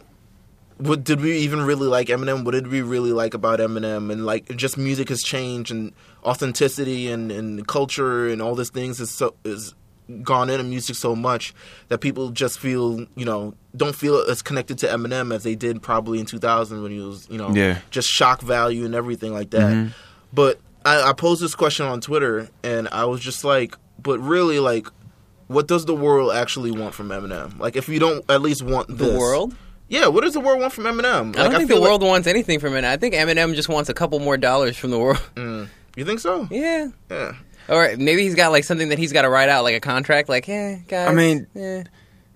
What did we even really like Eminem? What did we really like about Eminem? And like, just music has changed, and authenticity and and culture and all these things is so is gone into music so much that people just feel you know don't feel as connected to Eminem as they did probably in 2000 when he was you know Yeah. just shock value and everything like that. Mhm. But I, I posed this question on Twitter and I was just like, but really like, what does the world actually want from Eminem? Like, if you don't at least want the world? yeah, what does the world want from Eminem? I don't Like, think feel the like- world wants anything from it. I think Eminem just wants a couple more dollars from the world. Mm. you think so? Yeah. Yeah. Or maybe he's got like something that he's got to write out, like a contract. Like, yeah, guys. I mean, yeah.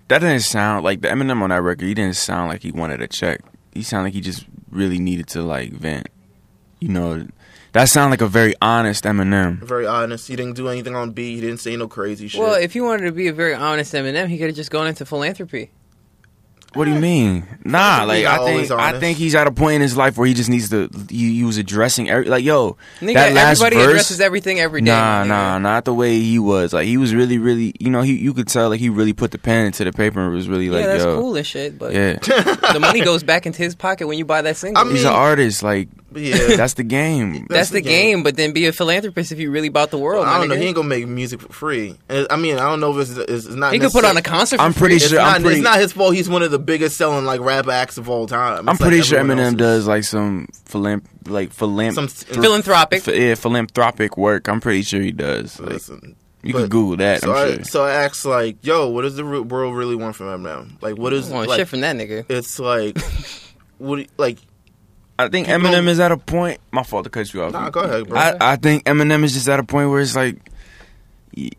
That didn't sound like the Eminem on that record. He didn't sound like he wanted a check. He sounded like he just really needed to like vent. You know, that sounded like a very honest Eminem. Very honest. He didn't do anything on beat. He didn't say no crazy shit. Well, if he wanted to be a very honest Eminem, he could have just gone into philanthropy. What do you mean? Nah, like I think I think he's at a point in his life where he just needs to. He, he was addressing every like yo Nigga, that last everybody verse. addresses everything every day. Nah, nigga. nah, not the way he was. Like he was really, really. You know, he you could tell like he really put the pen into the paper and was really like, yeah, that's yo, cool and shit, but yeah. the money goes back into his pocket when you buy that (laughs) single. I mean- He's an artist. Like yeah. (laughs) that's the game. that's, the game. but then be a philanthropist if you really bought the world. I don't know. He ain't gonna make music for free. And, I mean, I don't know if it's, it's not. He could put on a concert. For I'm pretty It's sure. not. I'm pretty. it's not his fault. He's one of the biggest selling like rap acts of all time. I'm It's like pretty sure Eminem else's. does like some philanth like philanth Some philanthropic. yeah philanthropic work. I'm pretty sure he does. Like, Listen, you but- can Google that. so I'm I sure. so I asked like, yo, what does the re- world really want from Eminem? Like, what is Want like? shit from that nigga. it's like, (laughs) what? Like, I think People Eminem don't- is at a point. My fault to cut you off. nah, go ahead, bro. I, I think Eminem is just at a point where it's like,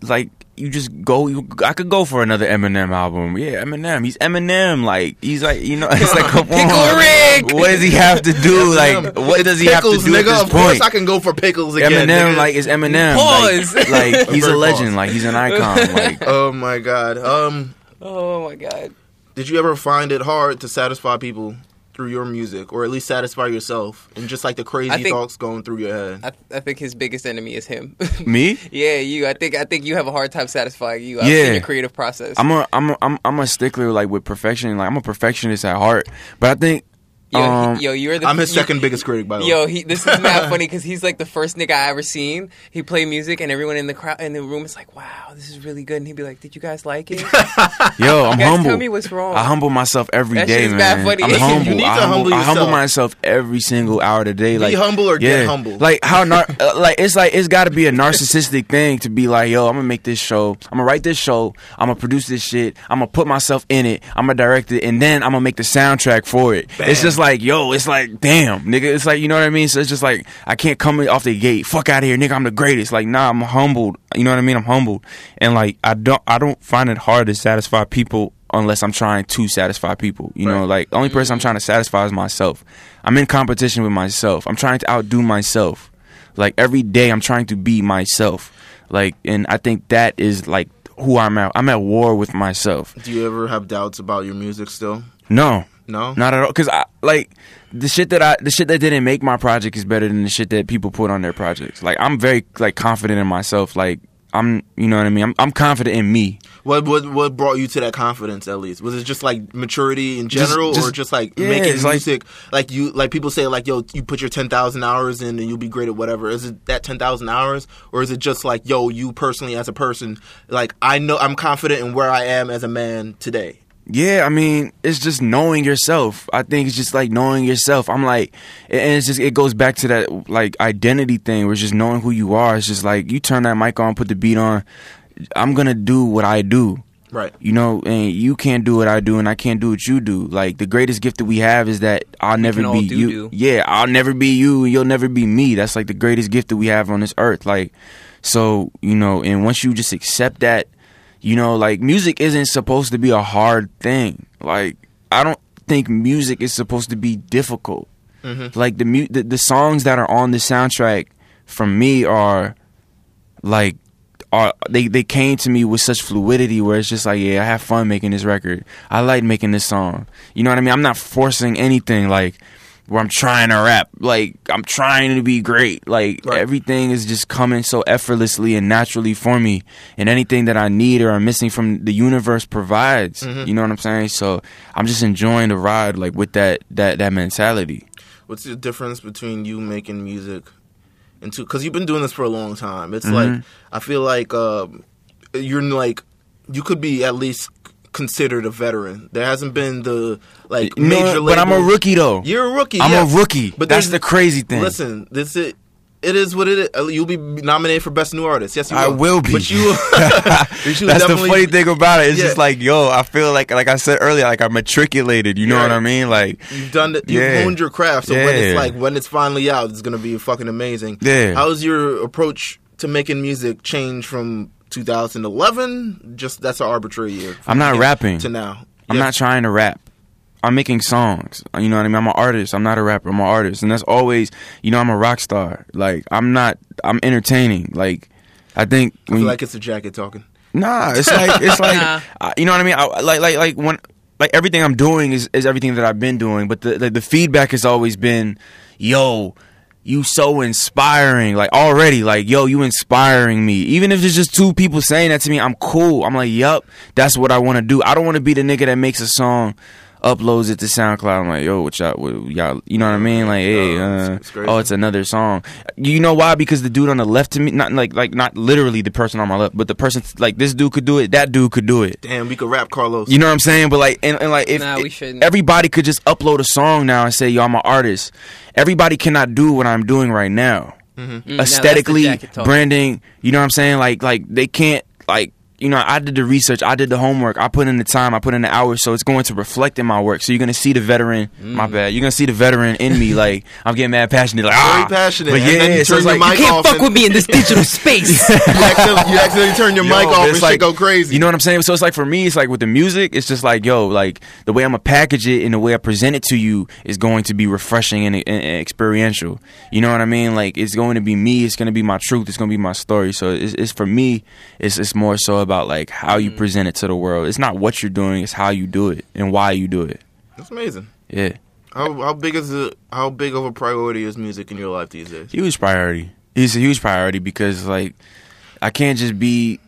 like you just go. You, I could go for another Eminem album. Yeah, Eminem. He's Eminem. Like he's like you know. (laughs) It's like come Pickle on. Rick! What does he have to do? Like what does he pickles, have to do nigga. at this of course, point? I can go for pickles again. Eminem, nigga. like is Eminem. Pause. (laughs) Like, like (laughs) he's a legend. pause. Like he's an icon. Like oh my god. Um, Oh my god. did you ever find it hard to satisfy people through your music, or at least satisfy yourself, and just like the crazy think- thoughts going through your head? I, I think his biggest enemy is him. (laughs) me. yeah, you. I think I think you have a hard time satisfying you. I've Yeah. seen your creative process. I'm a I'm a, I'm I'm a stickler like with perfection. Like I'm a perfectionist at heart. But I think Yo, Um, he, yo, you're the I'm his you- second biggest critic, by the way. Yo, he, this is mad (laughs) funny because he's like the first nigga I ever seen. He play music and everyone in the crowd in the room is like, "Wow, this is really good." And he'd be like, "Did you guys like it?" (laughs) Yo, I'm guys humble. tell me what's wrong. I humble myself every That day, shit's man. mad funny. I'm (laughs) You humble. need to I humble, humble I humble myself every single hour of the day. Like be humble or get humble. Like how nar- uh, like it's like it's got to be a narcissistic thing to be like, yo, I'm gonna make this show. I'm gonna write this show. I'm gonna produce this shit. I'm gonna put myself in it. I'm gonna direct it, and then I'm gonna make the soundtrack for it. It's just like, yo, it's like, damn, nigga. It's like you know what I mean. So it's just like I can't come off the gate. Fuck out of here, nigga. I'm the greatest. Like, nah, I'm humbled. You know what I mean? I'm humbled, and like I don't I don't find it hard to satisfy people unless I'm trying to satisfy people. You know, like the only person I'm trying to satisfy is myself. I'm in competition with myself. I'm trying to outdo myself. Like every day I'm trying to be myself. Like and I think that is like who I'm at. I'm at war with myself. Do you ever have doubts about your music still? No. No. Not at all. Cause I like the shit that I the shit that didn't make my project is better than the shit that people put on their projects. Like I'm very like confident in myself. Like I'm you know what I mean? I'm I'm confident in me. What what what brought you to that confidence? At least was it just like maturity in Just- general, or just- just like yeah, making it's like- music? Like, you like people say like yo, you put your ten thousand hours in and you'll be great at whatever. Is it that ten thousand hours, or is it just like yo, you personally as a person? Like I know I'm confident in where I am as a man today. Yeah, I mean, it's just knowing yourself. I think it's just like knowing yourself. I'm like, and it's just it goes back to that like identity thing, where it's just knowing who you are. It's just like you turn that mic on, put the beat on. I'm gonna do what I do. Right. You know, and you can't do what I do, and I can't do what you do. Like the greatest gift that we have is that I'll never be you. do. Yeah, I'll never be you, and you'll never be me. That's like the greatest gift that we have on this earth. Like, so you know, and once you just accept that, you know, like music isn't supposed to be a hard thing. Like, I don't think music is supposed to be difficult. Mm-hmm. Like the, mu- the the songs that are on the soundtrack from me are like are they they came to me with such fluidity where it's just like yeah I have fun making this record I like making this song you know what I mean I'm not forcing anything like where I'm trying to rap like I'm trying to be great like Right. everything is just coming so effortlessly and naturally for me and anything that I need or I'm missing from the universe provides you know what I'm saying so I'm just enjoying the ride like with that that that mentality What's the difference between you making music and two? Because you've been doing this for a long time. It's Mm-hmm. like I feel like um, you're like you could be at least considered a veteran. There hasn't been the like You major. what? but I'm a rookie though You're a rookie. I'm a rookie But that's the crazy thing Listen, this is. It is what it is. Uh, You'll be nominated for best new artist. Yes, you I will. will be. But you, (laughs) (laughs) you That's the funny thing about it. It's Yeah. just like, yo, I feel like, like I said earlier, like I'm matriculated. You know Yeah. what I mean? Like, You've done it. You've honed your craft. So when it's like when it's finally out, it's gonna be fucking amazing. Yeah. How's your approach to making music change from 2011? Just that's an arbitrary year. I'm not rapping. to now. I'm Yeah. not trying to rap. I'm making songs. You know what I mean? I'm an artist. I'm not a rapper. I'm an artist, and that's always, you know, I'm a rock star. Like, I'm not. I'm entertaining. Like, I think I feel you- like it's a jacket talking. Nah, it's like it's like (laughs) Nah. uh, you know what I mean. I, like like like when like everything I'm doing is is everything that I've been doing, but the the, the feedback has always been, yo. You so inspiring, like already, like yo, you inspiring me. Even if it's just two people saying that to me, I'm cool. I'm like, yup, that's what I want to do. I don't want to be the nigga that makes a song, uploads it to SoundCloud. I'm like, yo, what y'all, what, y'all, you know what I mean? Like, hey, uh, it's- it's oh, it's another song. You know why? Because the dude on the left to me, not like like not literally the person on my left, but the person like this dude could do it, that dude could do it. Damn, we could rap Carlos. You know what I'm saying? But like, and, and like, if Nah, we shouldn't. everybody could just upload a song now and say, "Yo, I'm an artist." Everybody cannot do what I'm doing right now. Mm, now that's Aesthetically, jacket branding. You know what I'm saying? Like, like they can't like. You know, I did the research, I did the homework, I put in the time, I put in the hours, so it's going to reflect in my work. So you're gonna see the veteran. My bad. You're gonna see the veteran in me. (laughs) Like I'm getting mad passionate. Like ah, passionate, But yeah, you so it's like, you can't Fuck with me in this (laughs) digital space. you, accidentally, you accidentally turn your Yo, mic off it's and like- shit go crazy. You know what I'm saying? So it's like for me, it's like with the music, it's just like yo, like the way I'm gonna package it and the way I present it to you is going to be refreshing and, and, and experiential. You know what I mean? Like it's going to be me. It's going to be my truth. It's going to be my story. So it's, it's for me. It's it's more so about like how you present it to the world. It's not what you're doing. It's how you do it and why you do it. That's amazing. Yeah, How how big is it? How big of a priority is music in your life these days? huge priority. It's a huge priority because like I can't just be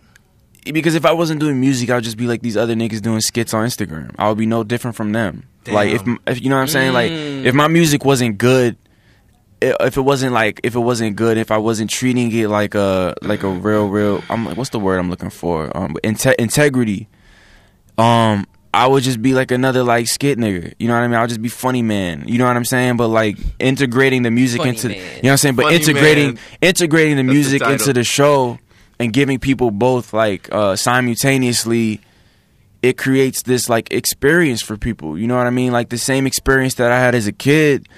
because if I wasn't doing music, I'd just be like these other niggas doing skits on Instagram. I would be no different from them. Like if, if you know what I'm saying, like Mm. if my music wasn't good, if it wasn't like if it wasn't good, if I wasn't treating it like a like a real real, I'm like, what's the word I'm looking for? Um, inte- integrity. Um, I would just be like another like skit nigga. You know what I mean? I'll just be funny man. You know what I'm saying? But like integrating the music Funny into, man. you know what I'm saying? But Funny integrating man. integrating the That's music title. into the show and giving people both like uh simultaneously it creates this like experience for people you know what i mean like the same experience that i had as a kid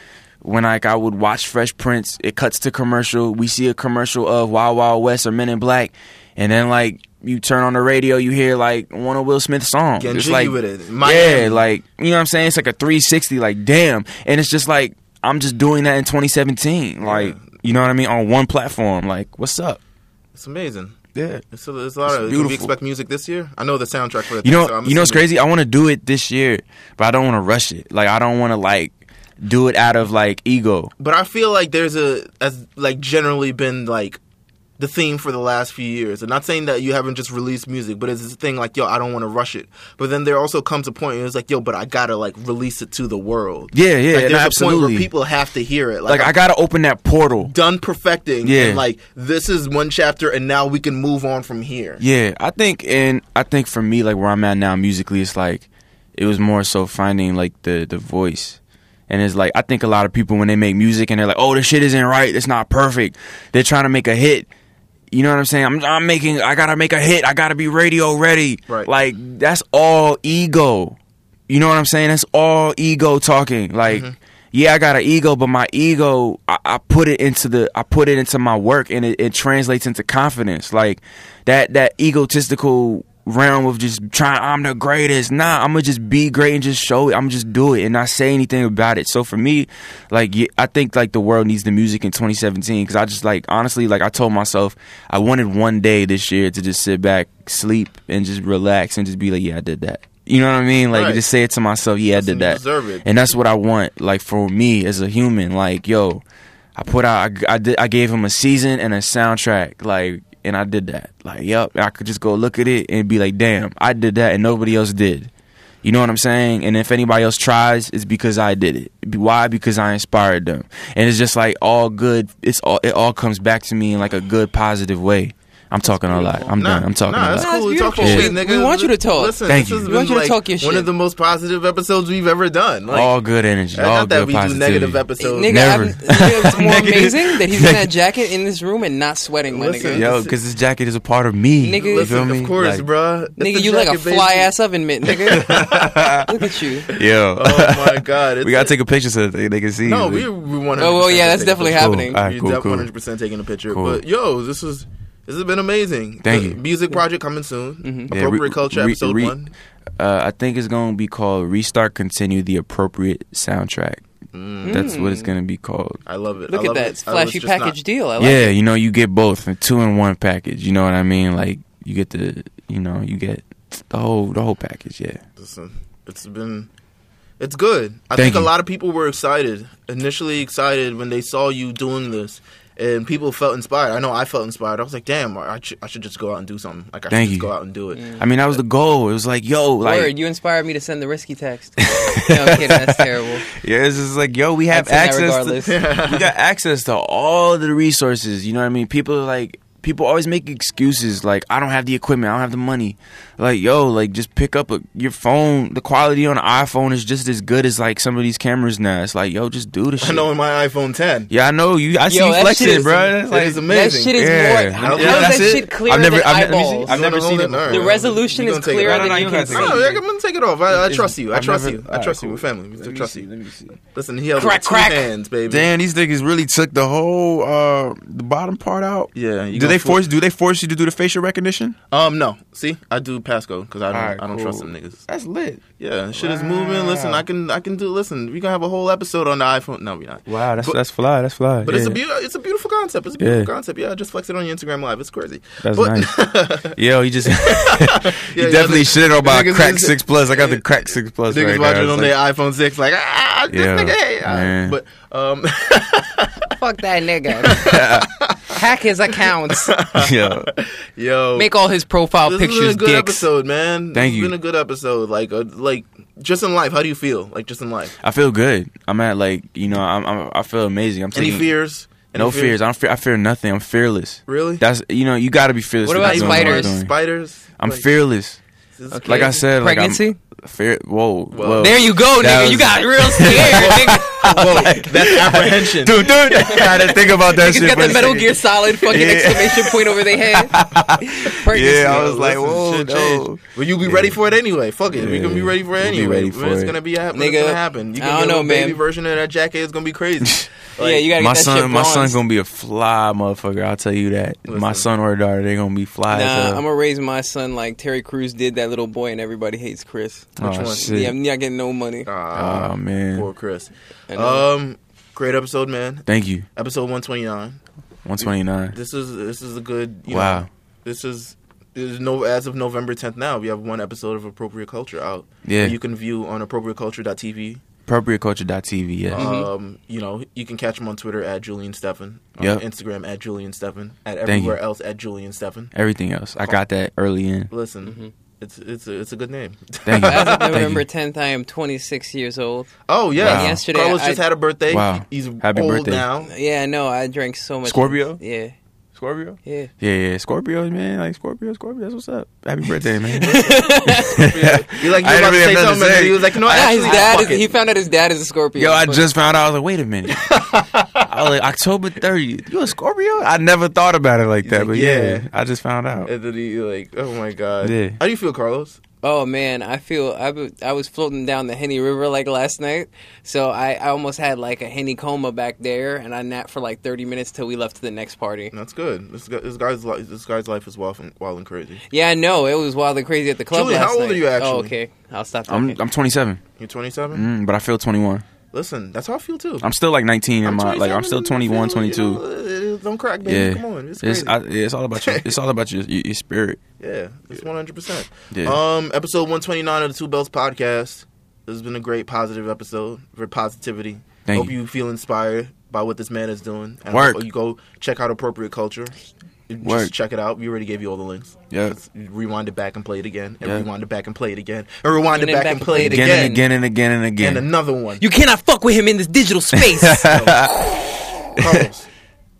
when like i would watch fresh prince it cuts to commercial we see a commercial of wild wild west or men in black and then like you turn on the radio you hear like one of will smith's songs Getting it's like with it. yeah like you know what i'm saying it's like a 360 like damn and it's just like i'm just doing that in 2017 like you know what i mean on one platform like what's up It's amazing. yeah It's a, it's a lot It's of. Can we beautiful. expect music this year? I know the soundtrack for the. You thing, know, so I'm you know what's assuming- crazy? I want to do it this year, but I don't want to rush it. Like I don't want to like do it out of like ego. But I feel like there's a as like generally been like the theme for the last few years. I'm not saying that you haven't just released music, but it's this thing like, yo, I don't want to rush it. But then there also comes a point where it's like, yo, but I gotta like release it to the world. Yeah, yeah, like, there's a absolutely. point where people have to hear it. like Like, I gotta open that portal. done perfecting. Yeah. And like this is one chapter, and now we can move on from here. Yeah, I think, and I think for me, like where I'm at now musically, it's like it was more so finding like the the voice. And it's like I think a lot of people when they make music and they're like, "Oh, this shit isn't right. It's not perfect." They're trying to make a hit. You know what I'm saying? I'm, I'm making. I gotta make a hit. I gotta be radio ready. Right. Like that's all ego. You know what I'm saying? That's all ego talking. Like, mm-hmm. yeah, I got an ego, but my ego, I, I put it into the, I put it into my work, and it, it translates into confidence. Like that, that egotistical realm of just trying, I'm the greatest. Nah, I'm gonna just be great and just show it. I'm just do it and not say anything about it. So for me, like, I think like the world needs the music in 2017 because I just like honestly, like I told myself, I wanted one day this year to just sit back, sleep, and just relax and just be like, yeah, I did that. You know what I mean? Like Right. just say it to myself, yeah, I did that. deserve it. And that's what I want, like for me as a human. Like, yo, I put out, I, I did, I gave him a season and a soundtrack, like, and I did that. Like, yep, I could just go look at it and be like, damn, I did that, and nobody else did. You know what I'm saying? And if anybody else tries, it's because I did it. Why? Because I inspired them. And it's just like all good. It's all it all comes back to me in like a good, positive way. I'm talking a lot. I'm Nah, done. I'm talking nah, a lot. Nah, cool. it's We talk beautiful. your shit, We- nigga. we want you to talk. Listen, Thank this you. We want been, you to like, talk your One of the most positive episodes we've ever done. Like, all good energy. All not that good we positivity. do negative episodes. Nigga, Never. I'm, (laughs) nigga, it's more amazing that he's in that jacket in this room and not sweating, my Listen, nigga. Yo, because this jacket is a part of me. Nigga, you feel Listen, me? of course, Like, bruh. It's Nigga, you like a jacket, baby. fly ass oven mitt, nigga. (laughs) Look at you. Yo, Oh my god! (laughs) we gotta take a picture so they, they can see. No, we we want. Oh, well, yeah, that's definitely happening. All right, You're cool, 100% taking a picture. But yo, this is this has been amazing. Thank The you. Music project coming soon. Mhm. Yeah, Appropriate re- culture re- episode re- one. Uh, I think it's gonna be called "Restart Continue the Appropriate Soundtrack." That's what it's gonna be called. I love it. Look I at love that it. I flashy just package not- deal. I like yeah, it. you know, you get both, a two in one package. You know what I mean? Like you get the, you know, you get the whole the whole package. Yeah. Listen, it's been. It's good. I Thank think a lot of people were excited, initially excited when they saw you doing this, and people felt inspired. I know I felt inspired. I was like, "Damn, I, sh- I should just go out and do something. Like I Thank should you. just go out and do it." I mean, that was the goal. It was like, yo, like, Word, you inspired me to send the risky text. (laughs) no, I'm kidding. That's terrible. (laughs) yeah, it's just like, yo, we have I'd send that access. To, regardless. (laughs) we got access to all the resources. You know what I mean? People are like people always make excuses like I don't have the equipment, I don't have the money. Like yo, like just pick up a, your phone. The quality on the iPhone is just as good as like some of these cameras now. It's like yo, just do the shit. I know in my iPhone 10. Yeah, I know you. I see Yo, you that flexing, shit is- bro. It's It like, is amazing. That shit is Yeah. more. Yeah, How yeah, is that it. shit clearer I've never- than I've never- let me see. eyeballs? I've never seen it. it? The You resolution is clearer than No, no, you you can gotta see. take it No, yeah, I'm gonna take it off. I, I trust you. I trust you. I trust you. cool. We're family. Let I trust you. let me see. Listen, he held Crack, two hands, baby. Damn, these niggas really took the whole uh the bottom part out. Yeah. Do gonna they force? Do they force you to do the facial recognition? Um, no. See, I do passcode because I don't. Alright, I don't cool. trust them niggas. That's lit. Yeah, shit is moving. Listen, I can. I can do. Listen, we gonna have a whole episode on the iPhone. No, we not. Wow, that's But- that's fly. That's fly. But it's a beautiful. It's a beautiful concept. It's a beautiful Yeah. concept. Yeah, just flex it on your Instagram live. It's crazy. That's But- nice. (laughs) Yo, you just (laughs) (laughs) he yeah, definitely the- shit on my crack is- six plus. I got the crack six plus Niggas right watching now. on It's their iPhone six, like ah, this Yeah, nigga, hey, ah. but um, Fuck that nigga. (laughs) Hack his accounts. (laughs) Yo, Yo, Make all his profile this has pictures been a good dicks. episode, man. Thank this you. Has been a good episode. Like, uh, like just in life. How do you feel? Like just in life. I feel good. I'm at like you know I'm, I'm I feel amazing. I'm Any taking, fears? Any No fears. I don't fear. I fear nothing. I'm fearless. Really? That's you know you got to be fearless. What about doing what I'm spiders? doing. Spiders. I'm Like, fearless. this is Okay. Like I crazy. said, Pregnancy? Like I'm fear. Whoa, whoa. There you go, That nigga. was- You got real scared, (laughs) nigga. Whoa, (laughs) that's apprehension. dude, dude. I had to think about that Niggas shit. got the Metal. Gear Solid fucking Yeah. exclamation point over their head. (laughs) Pregnancy. Yeah, I was Yo, like, listen, whoa, shit no. changed. Well, you be ready for it anyway. Fuck it, we Yeah. gonna be ready for it We'll be anyway. ready for it's it. gonna be happen. Nigga, It's gonna happen. You I don't know, little baby man. version of that jacket. is gonna be crazy. Yeah, you gotta my get that son, shit my son's gonna be a fly motherfucker. I'll tell you that. My son or daughter, they're gonna be fly. Nah. I'm gonna raise my son like Terry Crews did that little boy, and everybody hates Chris. oh, Which one? Shit. Yeah, I'm not getting no money. Ah, oh man. poor Chris. I know. Um, great episode, man. Thank you. Episode 129. 129. This is this is a good. You Wow. Know, this is. There's no as of November 10th now. We have one episode of Appropriate Culture out. Yeah. You can view on appropriateculture.tv. Appropriateculture.tv. Yeah. Uh-huh. Um, you know, you can catch him on Twitter at Julian Stefan, on Yep. Instagram at Julian Stefan, at Thank everywhere you. else at Julian Stefan. Everything else, I got that early in. Listen, it's it's a, it's a good name. Thank you. (laughs) As of November you. 10th, I am 26 years old. oh yeah, Wow. Yesterday, Carlos I- just had a birthday. Wow. he's Happy old birthday. now. Yeah, no, I drank so much. Scorpio? Yeah, Scorpio. yeah. Yeah, yeah. Scorpios, man. Like Scorpio, Scorpio. That's what's up. Happy birthday, man. (laughs) He like you I about to didn't really say have nothing to something, and say. he was like, you know, what, Yeah, his actually, dad. Is, he found out his dad is a Scorpio. Yo, I But- just found out. I was like, wait a minute. (laughs) I was like, October 30th. You a Scorpio? I never thought about it like that, like, but yeah. yeah. I just found out. And then he like, oh my god. Yeah. How do you feel, Carlos? Oh man, I feel I I was floating down the Henny River like last night, so I, I almost had like a Henny coma back there, and I napped for like thirty minutes till we left to the next party. That's good. This guy, this guy's li- this guy's life is wild and, wild and crazy. Yeah, I know it was wild and crazy at the club. Julian, last how old night. are you actually? Oh, okay, I'll stop. I'm. I'm 27, You're 27. mm, but I feel 21. Listen, that's how I feel too. I'm still like 19 in my like I'm still 21, 22. you know, don't crack, baby. Yeah, Come on, it's it's. I, yeah, it's all about your it's all about your your, your spirit. yeah, it's 100. percent Yeah. Um, episode 129 of the Two Bells podcast. This has been a great positive episode for positivity. Thank hope you. you. feel inspired by what this man is doing. And Work. you go check out appropriate culture. Just Work. check it out. We already gave you all the links. Yeah. Just rewind it back and play it again. And Yeah. rewind it back and play it again. And rewind And it then back and play it Again again. and again and again and again. And another one. you cannot fuck with him in this digital space. (laughs) Carlos,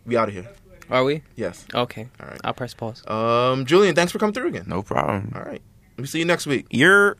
we out of here. Are we? Yes. Okay. All right. I'll press pause. Um, Julian, thanks for coming through again. no problem. All right. We see you next week. You're